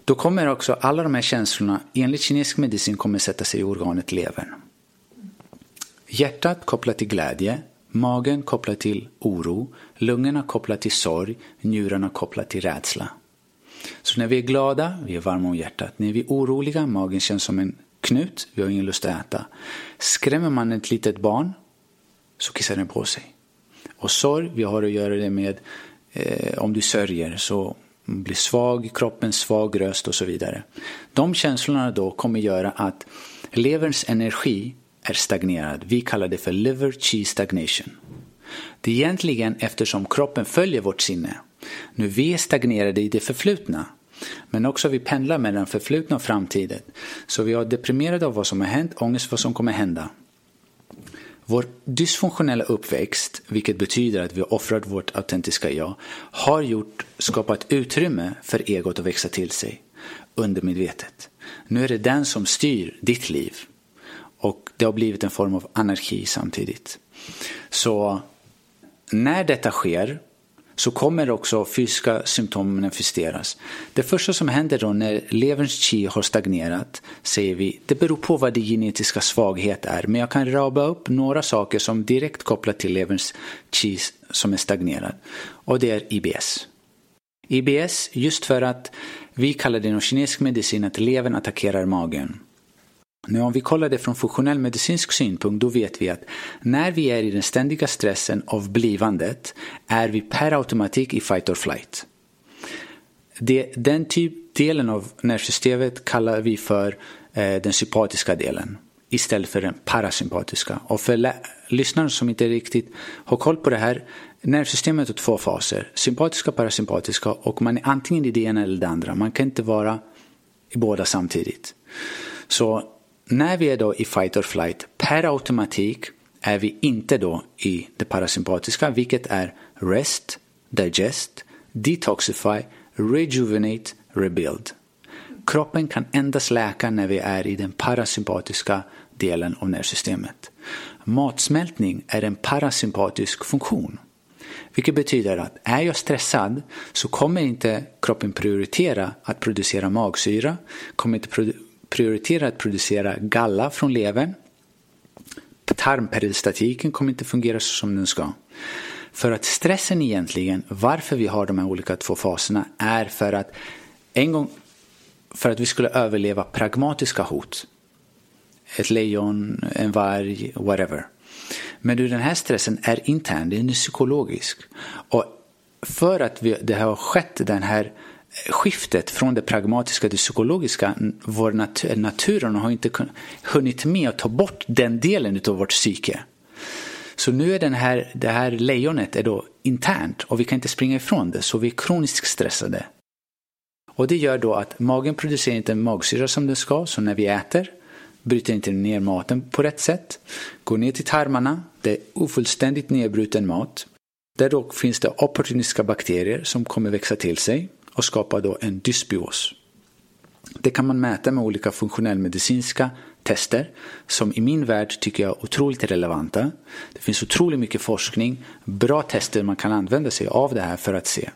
Då kommer också alla de här känslorna enligt kinesisk medicin kommer sätta sig i organet levern. Hjärtat kopplat till glädje, magen kopplat till oro, lungorna kopplat till sorg, njurarna kopplat till rädsla. Så när vi är glada, vi är varma om hjärtat. När vi är oroliga, magen känns som en knut, vi har ingen lust att äta. Skrämmer man ett litet barn så kissar den på sig. Och sorg, vi har att göra det med eh, om du sörjer så blir svag i kroppen, svag röst och så vidare. De känslorna då kommer göra att leverns energi är stagnerad. Vi kallar det för liver chi stagnation. Det är egentligen eftersom kroppen följer vårt sinne. Nu vi är stagnerade i det förflutna. Men också vi pendlar mellan förflutna och framtiden. Så vi är deprimerade av vad som har hänt, ångest för vad som kommer hända. Vår dysfunktionella uppväxt, vilket betyder att vi har offrat vårt autentiska jag, har gjort, skapat utrymme för egot att växa till sig undermedvetet. Nu är det den som styr ditt liv. Och det har blivit en form av anarki samtidigt. Så när detta sker så kommer också fysiska symptom manifesteras. Det första som händer då när leverns chi har stagnerat säger vi, det beror på vad din genetiska svaghet är. Men jag kan raba upp några saker som direkt kopplar till leverns chi som är stagnerad. Och det är IBS. IBS just för att vi kallar det inom kinesisk medicin att levern attackerar magen. Nu om vi kollar det från funktionell medicinsk synpunkt då vet vi att när vi är i den ständiga stressen av blivandet är vi per automatik i fight or flight. Det, den typ delen av nervsystemet kallar vi för eh, den sympatiska delen istället för den parasympatiska. Och för lyssnare som inte riktigt har koll på det här, nervsystemet har två faser, sympatiska och parasympatiska och man är antingen i det ena eller det andra. Man kan inte vara i båda samtidigt. Så när vi är då i fight or flight, per automatik är vi inte då i det parasympatiska, vilket är rest, digest, detoxify, rejuvenate, rebuild. Kroppen kan endast läka när vi är i den parasympatiska delen av nervsystemet. Matsmältning är en parasympatisk funktion. Vilket betyder att är jag stressad så kommer inte kroppen prioritera att producera magsyra, kommer inte prioritera att producera galla från levern. Tarmperistatiken kommer inte fungera så som den ska. För att stressen egentligen, varför vi har de här olika två faserna, är för att en gång för att vi skulle överleva pragmatiska hot. Ett lejon, en varg, whatever. Men den här stressen är intern, den är psykologisk. Och för att vi, det har skett den här skiftet från det pragmatiska till det psykologiska, vår nat naturen har inte hunnit med att ta bort den delen av vårt psyke. Så nu är den här, det här lejonet är då internt och vi kan inte springa ifrån det, så vi är kroniskt stressade. Och det gör då att magen producerar inte magsyra som den ska, så när vi äter bryter inte ner maten på rätt sätt. Går ner till tarmarna, det är ofullständigt nedbruten mat. Där då finns det opportunistiska bakterier som kommer växa till sig och skapar då en dysbios. Det kan man mäta med olika funktionellmedicinska tester som i min värld tycker jag är otroligt relevanta. Det finns otroligt mycket forskning, bra tester man kan använda sig av det här för att se.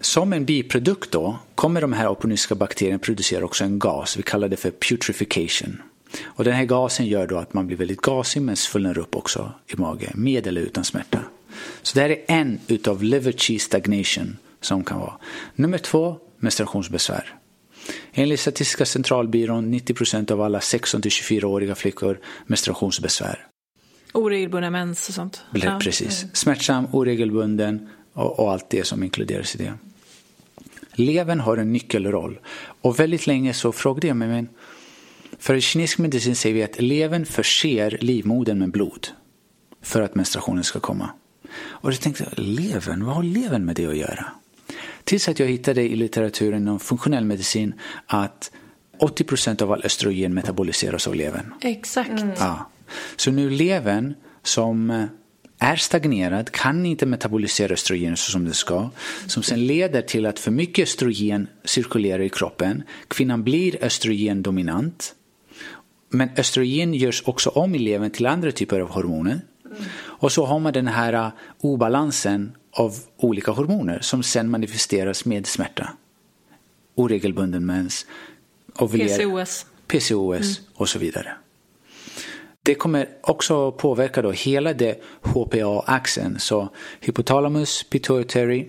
Som en biprodukt då kommer de här opportunistiska bakterierna producera också en gas, vi kallar det för putrefication. Och den här gasen gör då att man blir väldigt gasig men svullnar upp också i magen, med eller utan smärta. Så det här är en utav liver cheese stagnation som kan vara. Nummer två, menstruationsbesvär. Enligt Statistiska centralbyrån 90 procent av alla 16-24-åriga flickor menstruationsbesvär. Oregelbundna mens och sånt. Ja. Precis. Smärtsam, oregelbunden och, och allt det som inkluderas i det. Levern har en nyckelroll. Och väldigt länge så frågade jag mig, men för i kinesisk medicin säger vi att levern förser livmodern med blod för att menstruationen ska komma. Och jag tänkte, levern, vad har levern med det att göra? Tills att jag hittade i litteraturen om funktionell medicin att 80 procent av all östrogen metaboliseras av levern. Exakt. Mm. Ja. Så nu levern som är stagnerad, kan inte metabolisera östrogen så som det ska, som sen leder till att för mycket östrogen cirkulerar i kroppen. Kvinnan blir östrogendominant. Men östrogen görs också om i levern till andra typer av hormoner. Och så har man den här obalansen av olika hormoner som sen manifesteras med smärta. Oregelbunden mens, PCOS, PCOS mm. och så vidare. Det kommer också påverka då hela det HPA-axeln, så hypotalamus, pituitary,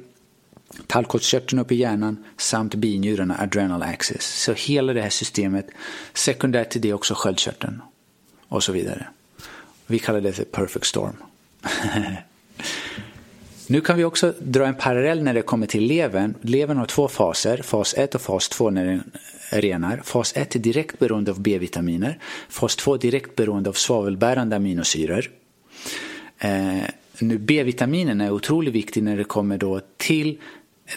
tallkottkörteln upp i hjärnan samt binjurarna, adrenal axis. Så hela det här systemet, sekundärt till det också sköldkörteln och så vidare. Vi kallar det för perfect storm. nu kan vi också dra en parallell när det kommer till levern. Levern har två faser, fas 1 och fas 2 när den renar. Fas 1 är direkt beroende av B-vitaminer. Fas 2 är direkt beroende av svavelbärande aminosyror. Eh, nu B-vitaminerna är otroligt viktiga när det kommer då till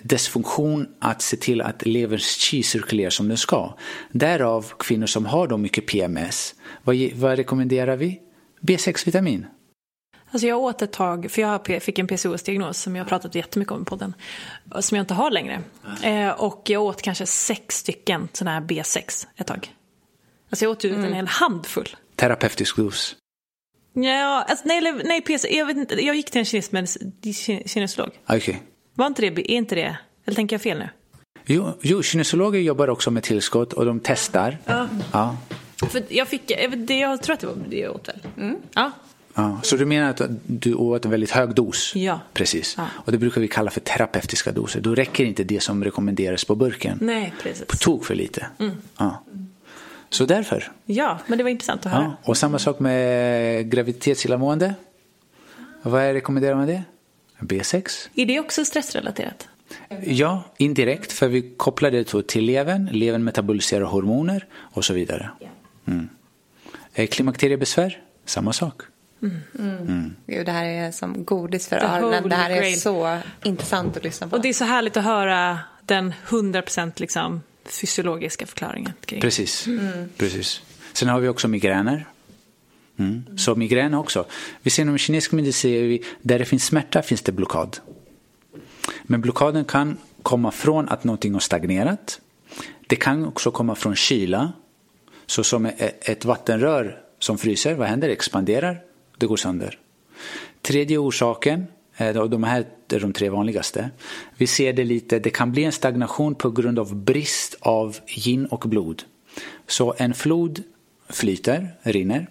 dess funktion att se till att leverns chi cirkulerar som den ska. Därav kvinnor som har då mycket PMS. Vad, vad rekommenderar vi? B6-vitamin. Alltså jag åt ett tag, för jag fick en PCOS-diagnos som jag har pratat jättemycket om i podden, som jag inte har längre. Eh, och jag åt kanske sex stycken sådana här B6 ett tag. Alltså jag åt ut mm. en hel handfull. Terapeutisk dos. Ja, alltså, nej, nej PC, jag, vet inte, jag gick till en kines, kinesolog. Okay. Var inte det, är inte det, eller tänker jag fel nu? Jo, jo kinesologer jobbar också med tillskott och de testar. Ja. ja. För jag, fick, jag, jag tror att det var det jag åt väl? Mm. Ja. Ja, så du menar att du åt en väldigt hög dos? Ja. Precis. Ja. Och det brukar vi kalla för terapeutiska doser. Då räcker inte det som rekommenderas på burken. Nej, precis. På tok för lite. Mm. Ja. Så därför. Ja, men det var intressant att höra. Ja. Och samma sak med graviditetsillamående. Vad rekommenderar man det? B6. Är det också stressrelaterat? Ja, indirekt. För vi kopplar det till levern. Levern metaboliserar hormoner och så vidare. Mm. Klimakteriebesvär, samma sak. Mm. Mm. Gud, det här är som godis för öronen. Det här är grail. så intressant att lyssna på. Och det är så härligt att höra den 100% liksom fysiologiska förklaringen. Precis. Mm. Precis. Sen har vi också migräner. Mm. Så migrän också. Vi ser inom kinesisk medicin, där det finns smärta finns det blockad. Men blockaden kan komma från att någonting har stagnerat. Det kan också komma från kyla. Så som ett vattenrör som fryser, vad händer? Expanderar det går sönder. Tredje orsaken, eh, och de här är de tre vanligaste. Vi ser det lite, det kan bli en stagnation på grund av brist av gin och blod. Så en flod flyter, rinner.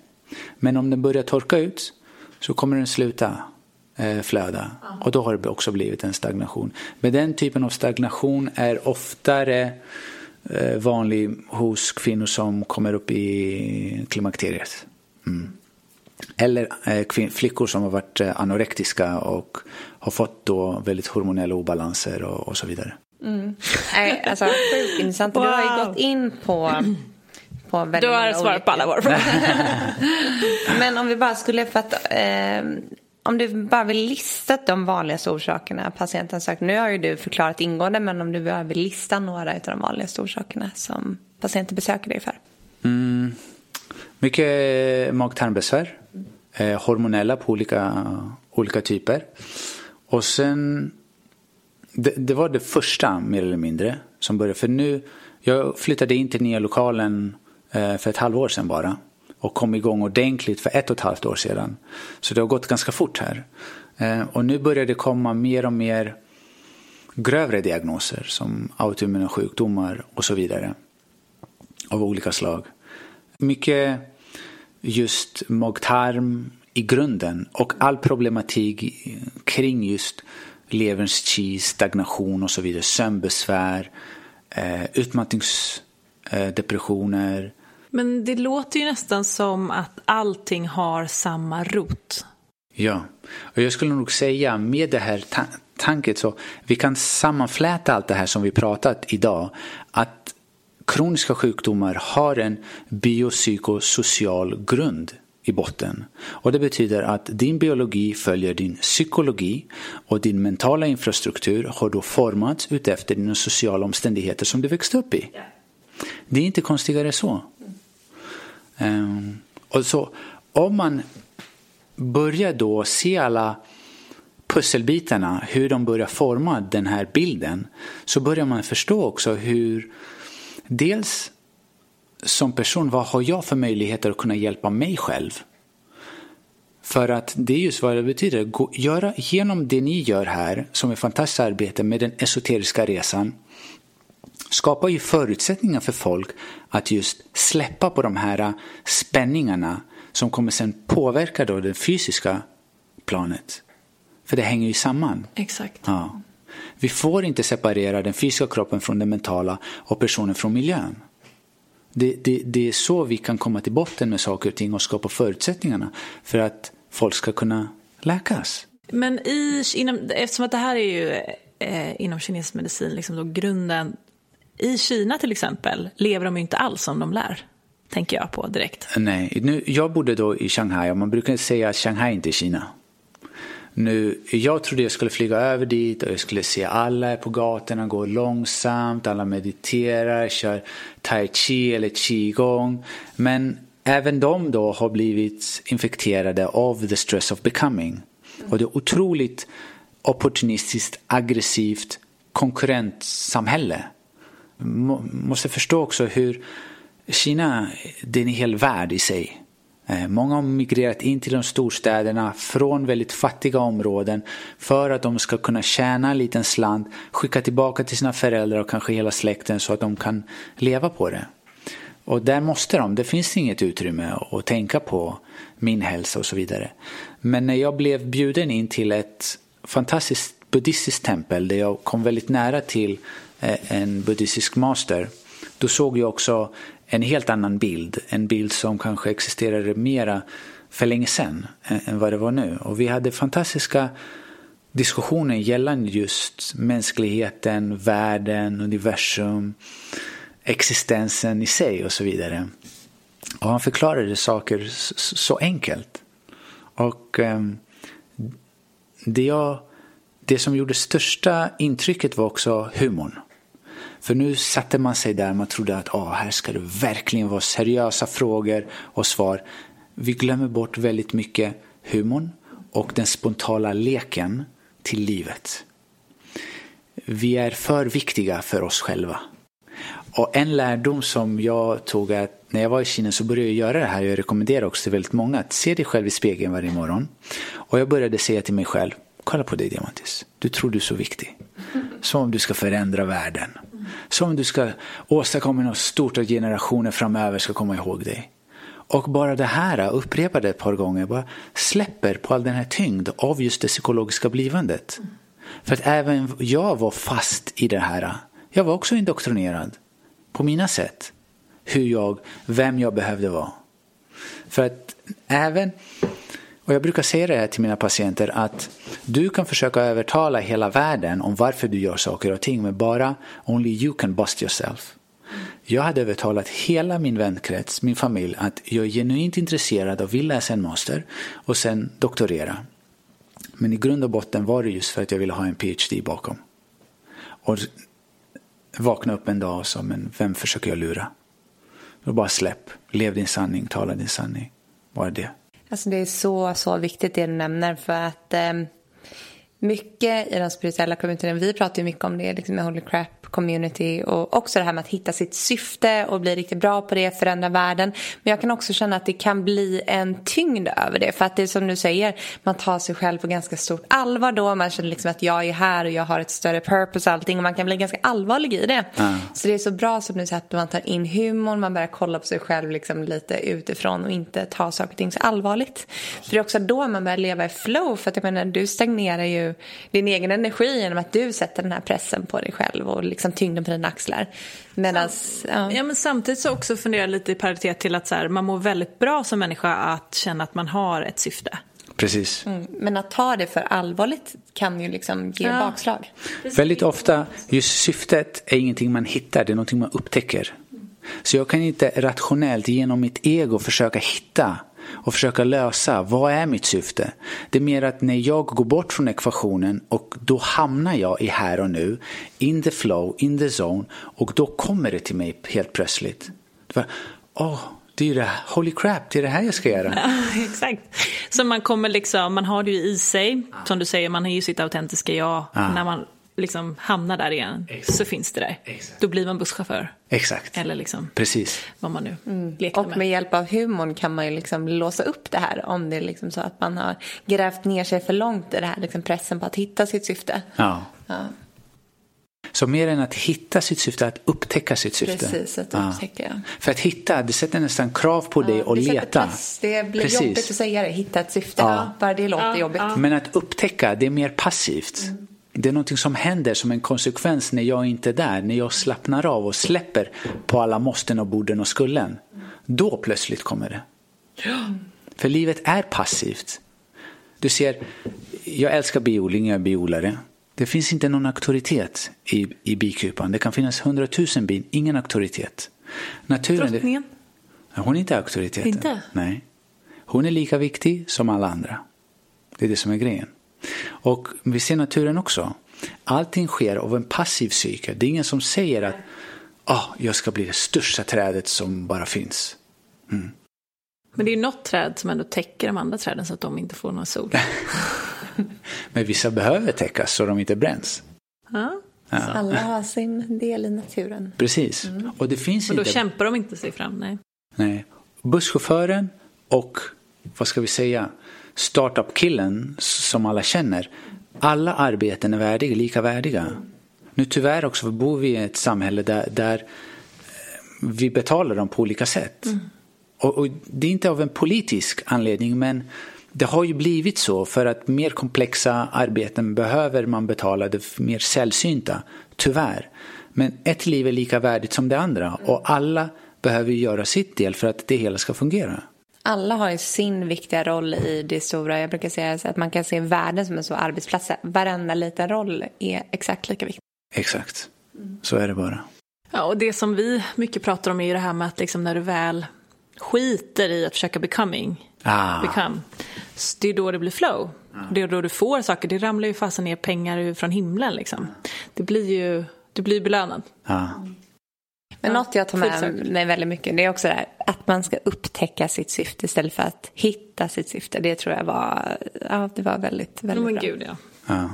Men om den börjar torka ut så kommer den sluta eh, flöda. Och då har det också blivit en stagnation. Men den typen av stagnation är oftare eh, vanlig hos kvinnor som kommer upp i klimakteriet. Mm. Eller eh, flickor som har varit eh, anorektiska och har fått då väldigt hormonella obalanser och, och så vidare. Mm. Nej, alltså sjukt intressant. Wow. Du har ju gått in på, på väldigt Du har svarat på alla våra frågor. Men om vi bara skulle, för att, eh, om du bara vill lista de vanligaste orsakerna patienten söker. Nu har ju du förklarat ingående, men om du bara vill lista några av de vanligaste orsakerna som patienter besöker dig för. Mm. Mycket eh, mag-tarmbesvär. Eh, hormonella på olika, olika typer. Och sen, det, det, var det första mer eller mindre som började. För nu, jag flyttade in till nya lokalen eh, för ett halvår sedan bara. Och kom igång ordentligt för ett och ett halvt år sedan. Så det har gått ganska fort här. Eh, och nu börjar det komma mer och mer grövre diagnoser som autoimmuna sjukdomar och så vidare. Av olika slag. Mycket just mag-tarm i grunden och all problematik kring just leverns chi, stagnation och så vidare, sömnbesvär, eh, utmattnings, eh, depressioner. Men det låter ju nästan som att allting har samma rot. Ja, och jag skulle nog säga med det här ta tanket så vi kan sammanfläta allt det här som vi pratat idag. Att kroniska sjukdomar har en biopsykosocial grund i botten. Och det betyder att din biologi följer din psykologi och din mentala infrastruktur har då formats utefter dina sociala omständigheter som du växte upp i. Det är inte konstigare så. Um, och så om man börjar då se alla pusselbitarna, hur de börjar forma den här bilden, så börjar man förstå också hur dels som person, vad har jag för möjligheter att kunna hjälpa mig själv? För att det är just vad det betyder. Gå, göra, genom det ni gör här, som är fantastiskt arbete med den esoteriska resan, skapar ju förutsättningar för folk att just släppa på de här spänningarna som kommer sen påverka då det fysiska planet. För det hänger ju samman. Exakt. Ja. Vi får inte separera den fysiska kroppen från den mentala och personen från miljön. Det, det, det är så vi kan komma till botten med saker och ting och skapa förutsättningarna för att folk ska kunna läkas. Men i, inom, eftersom att det här är ju eh, inom kinesisk medicin liksom då grunden. I Kina till exempel lever de ju inte alls som de lär. Tänker jag på direkt. Nej, nu, jag bodde då i Shanghai och man brukar säga att Shanghai inte är Kina. Nu, jag trodde jag skulle flyga över dit och jag skulle se alla på gatorna gå långsamt, alla mediterar, kör tai chi eller qigong. Men även de då har blivit infekterade av the stress of becoming. Och det är otroligt opportunistiskt, aggressivt konkurrentsamhälle. Måste förstå också hur Kina, det är en hel värld i sig. Eh, många har migrerat in till de storstäderna från väldigt fattiga områden för att de ska kunna tjäna en liten slant, skicka tillbaka till sina föräldrar och kanske hela släkten så att de kan leva på det. Och där måste de, det finns inget utrymme att tänka på min hälsa och så vidare. Men när jag blev bjuden in till ett fantastiskt buddhistiskt tempel där jag kom väldigt nära till eh, en buddhistisk master, då såg jag också en helt annan bild. En bild som kanske existerade mera för länge sedan än vad det var nu. Och vi hade fantastiska diskussioner gällande just mänskligheten, världen, universum, existensen i sig och så vidare. Och han förklarade saker så enkelt. Och ehm, det, jag, det som gjorde största intrycket var också humorn. För nu satte man sig där, man trodde att ah, här ska det verkligen vara seriösa frågor och svar. Vi glömmer bort väldigt mycket humorn och den spontana leken till livet. Vi är för viktiga för oss själva. Och en lärdom som jag tog att när jag var i Kina så började jag göra det här. Jag rekommenderar också till väldigt många att se dig själv i spegeln varje morgon. Och jag började säga till mig själv, kolla på dig Diamantis. Du tror du är så viktig. Som om du ska förändra världen. Som du ska åstadkomma något stort och generationer framöver ska komma ihåg dig. Och bara det här, upprepa det ett par gånger, bara släpper på all den här tyngd av just det psykologiska blivandet. För att även jag var fast i det här. Jag var också indoktrinerad på mina sätt. Hur jag, vem jag behövde vara. För att även och jag brukar säga det här till mina patienter att du kan försöka övertala hela världen om varför du gör saker och ting men bara only you can bust yourself. Jag hade övertalat hela min vänkrets, min familj att jag är genuint intresserad och vill läsa en master och sen doktorera. Men i grund och botten var det just för att jag ville ha en PhD bakom. Och vakna upp en dag och sa, men vem försöker jag lura? Då bara släpp, lev din sanning, tala din sanning. Bara det. Alltså det är så, så viktigt det du nämner för att eh, mycket i den spirituella communityn, vi pratar ju mycket om det liksom med Holy Crap community och också det här med att hitta sitt syfte och bli riktigt bra på det, förändra världen. Men jag kan också känna att det kan bli en tyngd över det för att det är som du säger, man tar sig själv på ganska stort allvar då, man känner liksom att jag är här och jag har ett större purpose och allting och man kan bli ganska allvarlig i det. Mm. Så det är så bra som du säger att man tar in humor, man börjar kolla på sig själv liksom lite utifrån och inte ta saker och ting så allvarligt. För det är också då man börjar leva i flow för att jag menar du stagnerar ju din egen energi genom att du sätter den här pressen på dig själv och liksom liksom tyngden på dina axlar. Medan, ja. Ja, men samtidigt så också funderar jag lite i paritet till att så här, man mår väldigt bra som människa att känna att man har ett syfte. Precis. Mm, men att ta det för allvarligt kan ju liksom ge Ja. bakslag. Väldigt ofta, just syftet är ingenting man hittar, det är någonting man upptäcker. Så jag kan inte rationellt genom mitt ego försöka hitta och försöka lösa vad är mitt syfte. Det är mer att när jag går bort från ekvationen och då hamnar jag i här och nu, in the flow, in the zone och då kommer det till mig helt plötsligt. Åh, det är ju det här, holy crap, det är det här jag ska göra. Exakt. Så man kommer liksom, man har det ju i sig, som du säger, man har ju sitt autentiska jag. När man liksom hamnar där igen så finns det där. Då blir man busschaufför. Exakt, Eller liksom precis. vad man nu leker Och med. med hjälp av humorn kan man ju liksom låsa upp det här om det är liksom så att man har grävt ner sig för långt i det här liksom pressen på att hitta sitt syfte. Ja. Ja. Så mer än att hitta sitt syfte, att upptäcka sitt syfte. Precis, att upptäcka, ja. För att hitta, det sätter nästan krav på dig att leta. press. Det blir Precis. jobbigt att säga det, hitta ett syfte. Ja. Ja. Bara det låter jobbigt. Men att upptäcka, det är mer passivt. Det är någonting som händer som en konsekvens när jag inte är där. När jag slappnar av och släpper på alla måsten och borden och skullen. Då plötsligt kommer det. För livet är passivt. Du ser, jag älskar biodling, jag är biodlare. Det finns inte någon auktoritet i, i bikupan. Det kan finnas hundratusen bin, ingen auktoritet. Naturen, Drottningen? Hon är inte auktoriteten. Inte? Nej. Hon är lika viktig som alla andra. Det är det som är grejen. Och vi ser naturen också. Allting sker av en passiv cykel. Det är ingen som säger att ah, jag ska bli det största trädet som bara finns. Men det är ju något träd som ändå täcker de andra träden så att de inte får någon sol. Men vissa behöver täckas så de inte bränns. Ja. Alla har sin del i naturen. Precis. Och det finns Och då inte... kämpar de inte sig fram. Nej. Nej. Busschauffören och, vad ska vi säga, startup-killen som alla känner. Alla arbeten är värdiga, lika värdiga. Nu tyvärr också bor vi i ett samhälle där, där eh, vi betalar dem på olika sätt. Och, och det är inte av en politisk anledning men det har ju blivit så för att mer komplexa arbeten behöver man betala det mer sällsynta, tyvärr. Men ett liv är lika värdigt som det andra och alla behöver göra sitt del för att det hela ska fungera. Alla har ju sin viktiga roll i det stora. Jag brukar säga att man kan se världen som en stor arbetsplats. Varenda liten roll är exakt lika viktig. Exakt, så är det bara. Ja, och det som vi mycket pratar om är ju det här med att liksom när du väl skiter i att försöka becoming, Ah. become, så det är då det blir flow. Det är då du får saker. Det ramlar ju fasen ner pengar från himlen liksom. Det blir ju, du blir belönad. Ja. Men något jag tar med mig väldigt mycket det är också det här att man ska upptäcka sitt syfte istället för att hitta sitt syfte. Det tror jag var, ja, det var väldigt, väldigt Men bra. gud ja. Ja.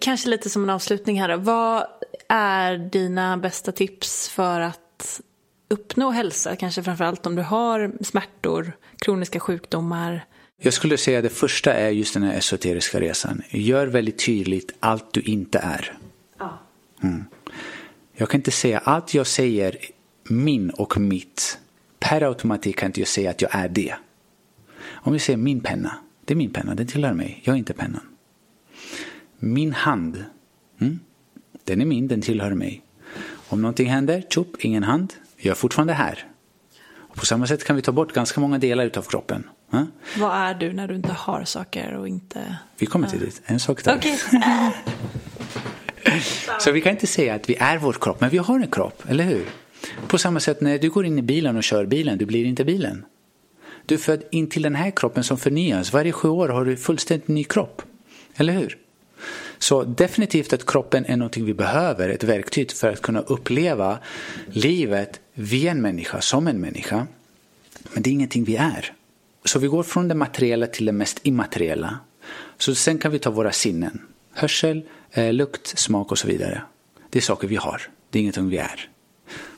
Kanske lite som en avslutning här då. Vad är dina bästa tips för att uppnå hälsa? Kanske framförallt om du har smärtor, kroniska sjukdomar. Jag skulle säga att det första är just den här esoteriska resan. Gör väldigt tydligt allt du inte är. Mm. Jag kan inte säga allt jag säger min och mitt. Per automatik kan inte jag säga att jag är det. Om vi säger min penna. Det är min penna, den tillhör mig. Jag är inte pennan. Min hand. Mm, den är min, den tillhör mig. Om någonting händer, tjopp, ingen hand. Jag är fortfarande här. Och på samma sätt kan vi ta bort ganska många delar av kroppen. Ja? Vad är du när du inte har saker och inte... Vi kommer till det. En sak där. Okej. Så vi kan inte säga att vi är vår kropp, men vi har en kropp, eller hur? På samma sätt när du går in i bilen och kör bilen, du blir inte bilen. Du är född in till den här kroppen som förnyas. Varje sju år har du fullständigt ny kropp. Eller hur? Så definitivt att kroppen är någonting vi behöver, ett verktyg för att kunna uppleva livet via en människa, som en människa. Men det är ingenting vi är. Så vi går från det materiella till det mest immateriella. Så sen kan vi ta våra sinnen. Hörsel, eh, lukt, smak och så vidare. Det är saker vi har. Det är ingenting vi är.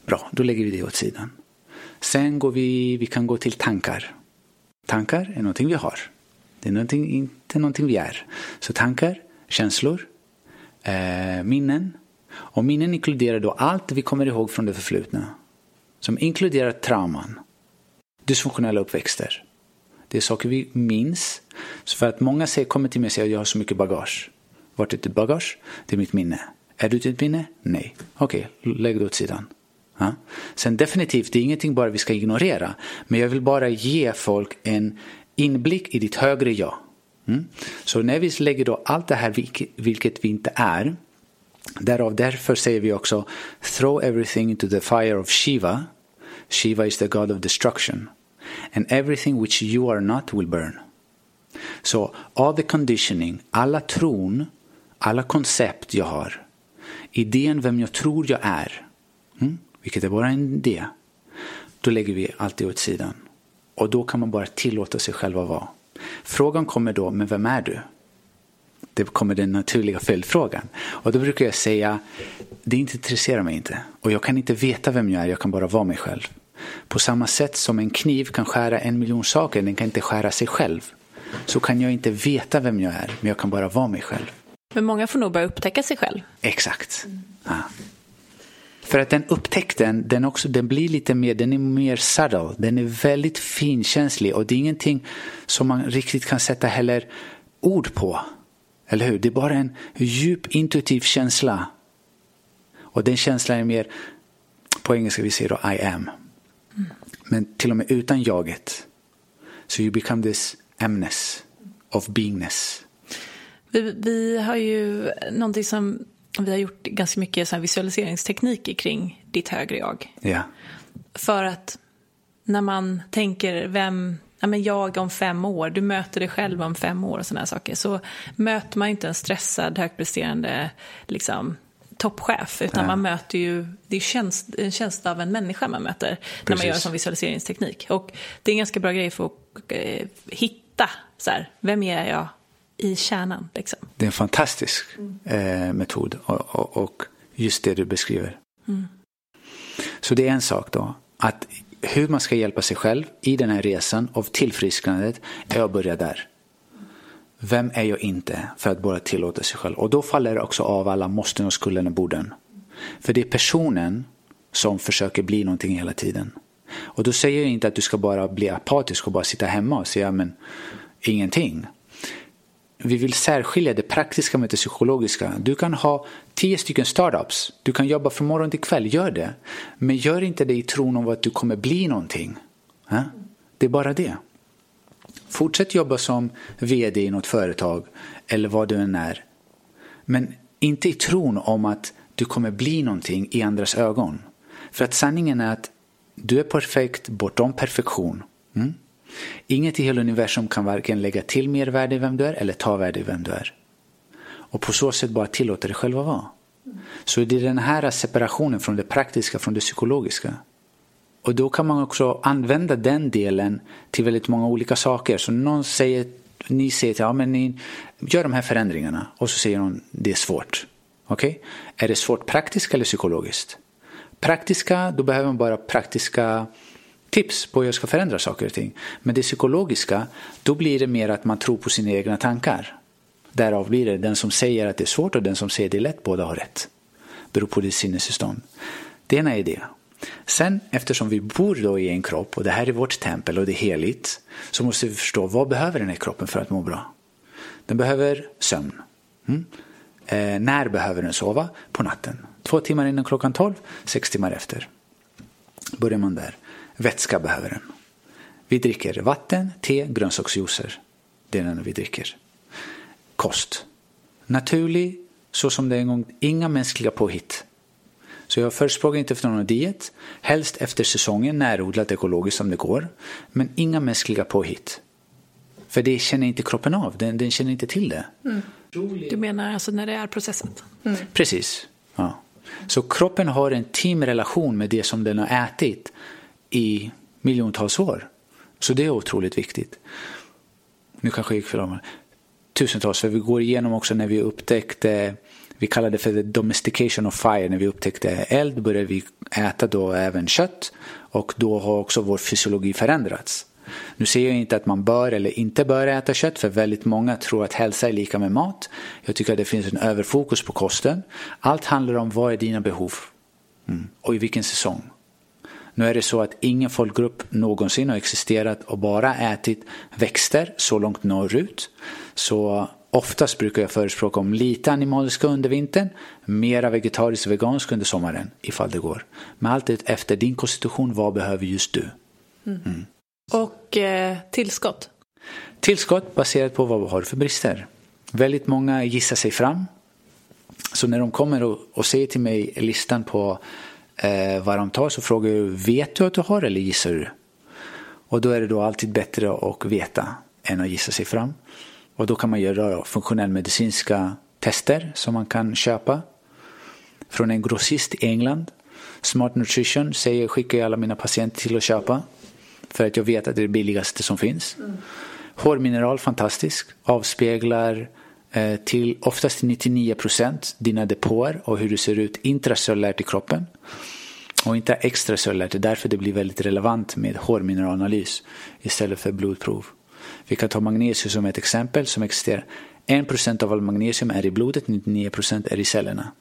Bra, då lägger vi det åt sidan. Sen går vi, vi kan gå till tankar. Tankar är någonting vi har. Det är någonting, inte någonting vi är. Så tankar, känslor, eh, minnen. Och minnen inkluderar då allt vi kommer ihåg från det förflutna. Som inkluderar trauman, dysfunktionella uppväxter. Det är saker vi minns. Så för att många säger, kommer till mig och säger att jag har så mycket bagage. Vart är ditt bagage? Det är mitt minne. Är du ditt minne? Nej. Okej, okay, lägg det åt sidan. Ja. Sen definitivt, det är ingenting bara vi ska ignorera. Men jag vill bara ge folk en inblick i ditt högre jag. Mm. Så när vi lägger då allt det här, vilket vi inte är, därav därför säger vi också throw everything into the fire of Shiva. Shiva is the God of destruction. And everything which you are not will burn. Så all the conditioning, alla tron, alla koncept jag har, idén vem jag tror jag är, mm, vilket är bara en idé, då lägger vi allt det åt sidan. Och då kan man bara tillåta sig själv att vara. Frågan kommer då, men vem är du? Det kommer den naturliga följdfrågan. Och då brukar jag säga, det intresserar mig inte. Och jag kan inte veta vem jag är, jag kan bara vara mig själv. På samma sätt som en kniv kan skära en miljon saker, den kan inte skära sig själv. Så kan jag inte veta vem jag är, men jag kan bara vara mig själv. Men många får nog börja upptäcka sig själv. Exakt. Ja. För att den upptäckten, den, också, den blir lite mer, den är mer subtle. Den är väldigt finkänslig och det är ingenting som man riktigt kan sätta heller ord på. Eller hur? Det är bara en djup intuitiv känsla. Och den känslan är mer, på engelska vi säger då I am. Mm. Men till och med utan jaget. So you become this amness of beingness. Vi, vi har ju någonting som vi har gjort ganska mycket så visualiseringstekniker kring ditt högre jag. Ja. För att när man tänker vem ja, men jag om fem år, du möter dig själv om fem år och sådana saker, så möter man inte en stressad, högpresterande liksom, toppchef, utan ja. man möter ju, det är tjänst, en tjänst av en människa man möter Precis. när man gör en sån visualiseringsteknik. Och det är en ganska bra grej för att eh, hitta, så här, vem är jag i kärnan. Liksom. Det är en fantastisk eh, metod och, och, och, just det du beskriver. Mm. Så det är en sak då, att hur man ska hjälpa sig själv i den här resan av tillfrisknandet är att börja där. Vem är jag inte för att bara tillåta sig själv? Och då faller det också av alla måsten och skulden och borden. För det är personen som försöker bli någonting hela tiden. Och då säger jag inte att du ska bara bli apatisk och bara sitta hemma och säga men ingenting vi vill särskilja det praktiska med det psykologiska. Du kan ha tio stycken startups. Du kan jobba från morgon till kväll. Gör det. Men gör inte det i tron om att du kommer bli någonting. Det är bara det. Fortsätt jobba som vd i något företag eller vad du än är. Men inte i tron om att du kommer bli någonting i andras ögon. För att sanningen är att du är perfekt bortom perfektion. Mm? Inget i hela universum kan varken lägga till mer värde i vem du är eller ta värde i vem du är. Och på så sätt bara tillåta dig själv att vara. Så det är den här separationen från det praktiska, från det psykologiska. Och då kan man också använda den delen till väldigt många olika saker. Så någon säger, ni säger till ja, men ni gör de här förändringarna och så säger någon det är svårt. Okej? Okay? Är det svårt praktiskt eller psykologiskt? Praktiska, då behöver man bara praktiska tips på hur jag ska förändra saker och ting. Men det psykologiska, då blir det mer att man tror på sina egna tankar. Därav blir det den som säger att det är svårt och den som säger att det är lätt, båda har rätt. Beror på ditt sinnestillstånd. Det ena är det. Sen eftersom vi bor då i en kropp och det här är vårt tempel och det är heligt så måste vi förstå vad behöver den här kroppen för att må bra. Den behöver sömn. Mm. Eh, när behöver den sova? På natten. Två timmar innan klockan tolv, sex timmar efter. Börjar man där. Vätska behöver den. Vi dricker vatten, te, grönsaksjuicer. Det är den vi dricker. Kost. Naturlig, så som det är en gång. Inga mänskliga påhitt. Så jag förespråkar inte för någon diet. Helst efter säsongen, närodlat ekologiskt som det går. Men inga mänskliga påhitt. För det känner inte kroppen av. Den, den känner inte till det. Mm. Du menar alltså när det är processat? Mm. Precis. Ja. Så kroppen har en teamrelation med det som den har ätit i miljontals år. Så det är otroligt viktigt. Nu kanske jag gick för långt. Tusentals, för vi går igenom också när vi upptäckte vi kallar det för the domestication of fire. När vi upptäckte eld började vi äta då även kött och då har också vår fysiologi förändrats. Nu säger jag inte att man bör eller inte bör äta kött för väldigt många tror att hälsa är lika med mat. Jag tycker att det finns en överfokus på kosten. Allt handlar om vad är dina behov mm. och i vilken säsong. Nu är det så att ingen folkgrupp någonsin har existerat och bara ätit växter så långt norrut. Så oftast brukar jag förespråka om lite animaliska under vintern, mera vegetariskt och veganskt under sommaren ifall det går. Men allt efter din konstitution, vad behöver just du? Mm. Och eh, tillskott? Tillskott baserat på vad vi har för brister. Väldigt många gissar sig fram. Så när de kommer och, och säger till mig listan på eh, vad de tar så frågar jag vet du att du har eller gissar du? Och då är det då alltid bättre att veta än att gissa sig fram. Och då kan man göra funktionellmedicinska tester som man kan köpa från en grossist i England. Smart Nutrition säger, skickar jag alla mina patienter till att köpa för att jag vet att det är det billigaste som finns. Mm. Hårmineral, fantastisk. Avspeglar till oftast till 99 procent dina depåer och hur du ser ut intracellulärt i kroppen. Och inte extracellulärt, det är därför det blir väldigt relevant med hårmineralanalys istället för blodprov. Vi kan ta magnesium som ett exempel som existerar. 1 procent av all magnesium är i blodet, 99 procent är i cellerna.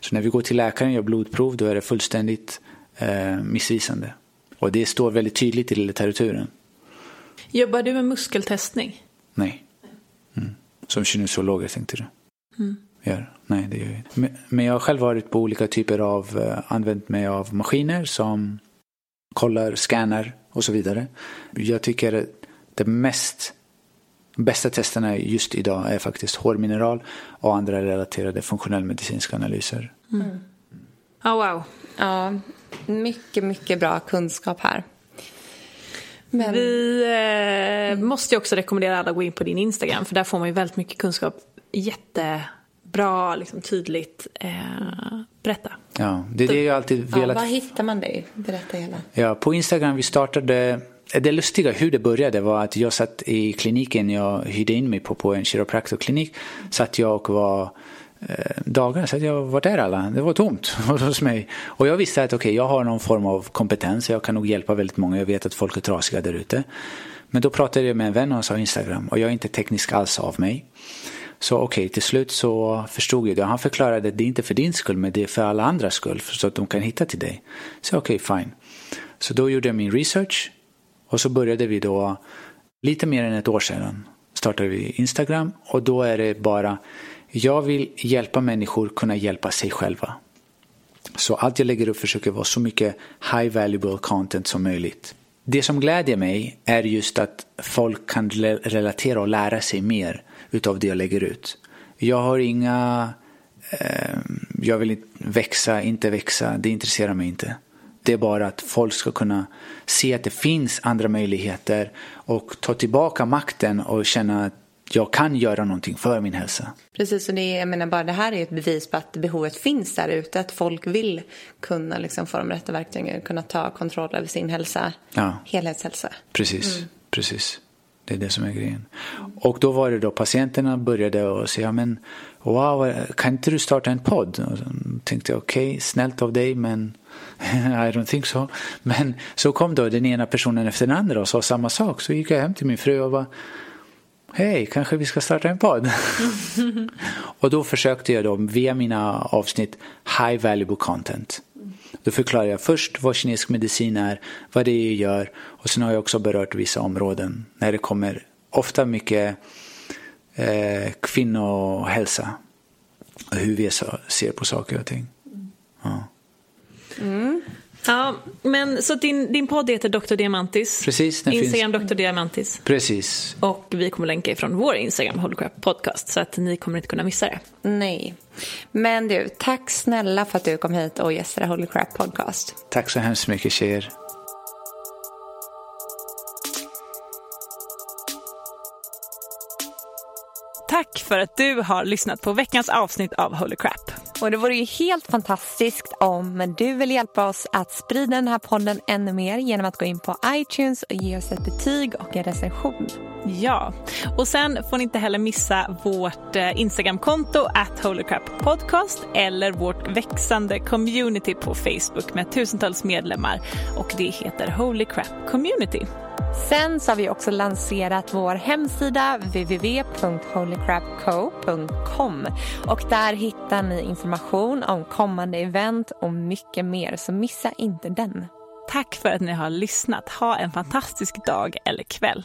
Så när vi går till läkaren och gör blodprov då är det fullständigt eh, missvisande. Och det står väldigt tydligt i litteraturen. Jobbar du med muskeltestning? Nej. Mm. Som kinesiologer tänkte du? Mm. Gör. Nej, det gör jag inte. Men jag har själv varit på olika typer av, uh, använt mig av maskiner som kollar, scannar och så vidare. Jag tycker det mest bästa testerna just idag är faktiskt hårmineral och andra relaterade funktionellmedicinska analyser. Mm. Oh, wow. Ja, mycket, mycket bra kunskap här. Men... Vi eh, mm. måste ju också rekommendera alla att gå in på din Instagram för där får man ju väldigt mycket kunskap. Jättebra, liksom, tydligt. Eh, berätta. Ja, det är det jag alltid velat... Ja, var hittar man dig? Berätta hela. Ja, på Instagram vi startade det lustiga hur det började var att jag satt i kliniken jag hyrde in mig på, på en kiropraktorklinik. Satt jag och var Eh, dagar så jag vart är alla. Det var tomt hos mig. Och jag visste att okej, okay, jag har någon form av kompetens. Jag kan nog hjälpa väldigt många. Jag vet att folk är trasiga där ute. Men då pratade jag med en vän och han sa Instagram. Och jag är inte teknisk alls av mig. Så okej, okay, till slut så förstod jag det. Han förklarade att det är inte för din skull, men det är för alla andras skull. Så att de kan hitta till dig. Så okej, okay, fine. Så då gjorde jag min research. Och så började vi då, lite mer än ett år sedan, startade vi Instagram. Och då är det bara jag vill hjälpa människor kunna hjälpa sig själva. Så allt jag lägger upp försöker vara så mycket high valuable content som möjligt. Det som glädjer mig är just att folk kan relatera och lära sig mer utav det jag lägger ut. Jag har inga, eh, jag vill inte växa, inte växa, det intresserar mig inte. Det är bara att folk ska kunna se att det finns andra möjligheter och ta tillbaka makten och känna att jag kan göra någonting för min hälsa. Precis, och det, jag menar bara det här är ett bevis på att behovet finns där ute. Att folk vill kunna liksom få de rätta verktygen, kunna ta kontroll över sin hälsa, ja. helhetshälsa. Precis, mm. precis. Det är det som är grejen. Och då var det då patienterna började säga, men wow, kan inte du starta en podd? Och så tänkte jag, okej, okay, snällt av dig, men I don't think so. Men så kom då den ena personen efter den andra och sa samma sak. Så gick jag hem till min fru och bara, hej, kanske vi ska starta en podd? och då försökte jag då via mina avsnitt high valuable content. Då förklarar jag först vad kinesisk medicin är, vad det gör och sen har jag också berört vissa områden när det kommer ofta mycket eh, kvinnohälsa och hur vi ser på saker och ting. Ja. Mm. Ja, men så din, din podd heter Dr. Diamantis. Precis. Den Instagram finns... Dr. Diamantis. Precis. Och vi kommer länka ifrån vår Instagram, Holy Crap Podcast, så att ni kommer inte kunna missa det. Nej. Men du, tack snälla för att du kom hit och gästade Holy Crap Podcast. Tack så hemskt mycket tjejer. Tack för att du har lyssnat på veckans avsnitt av Holy Crap. Och det vore ju helt fantastiskt om du vill hjälpa oss att sprida den här podden ännu mer genom att gå in på iTunes och ge oss ett betyg och en recension. Ja, och sen får ni inte heller missa vårt eh, Instagramkonto at Podcast eller vårt växande community på Facebook med tusentals medlemmar och det heter Holy Crap Community. Sen så har vi också lanserat vår hemsida www.holycrapco.com och där hittar ni information om kommande event och mycket mer så missa inte den. Tack för att ni har lyssnat. Ha en fantastisk dag eller kväll.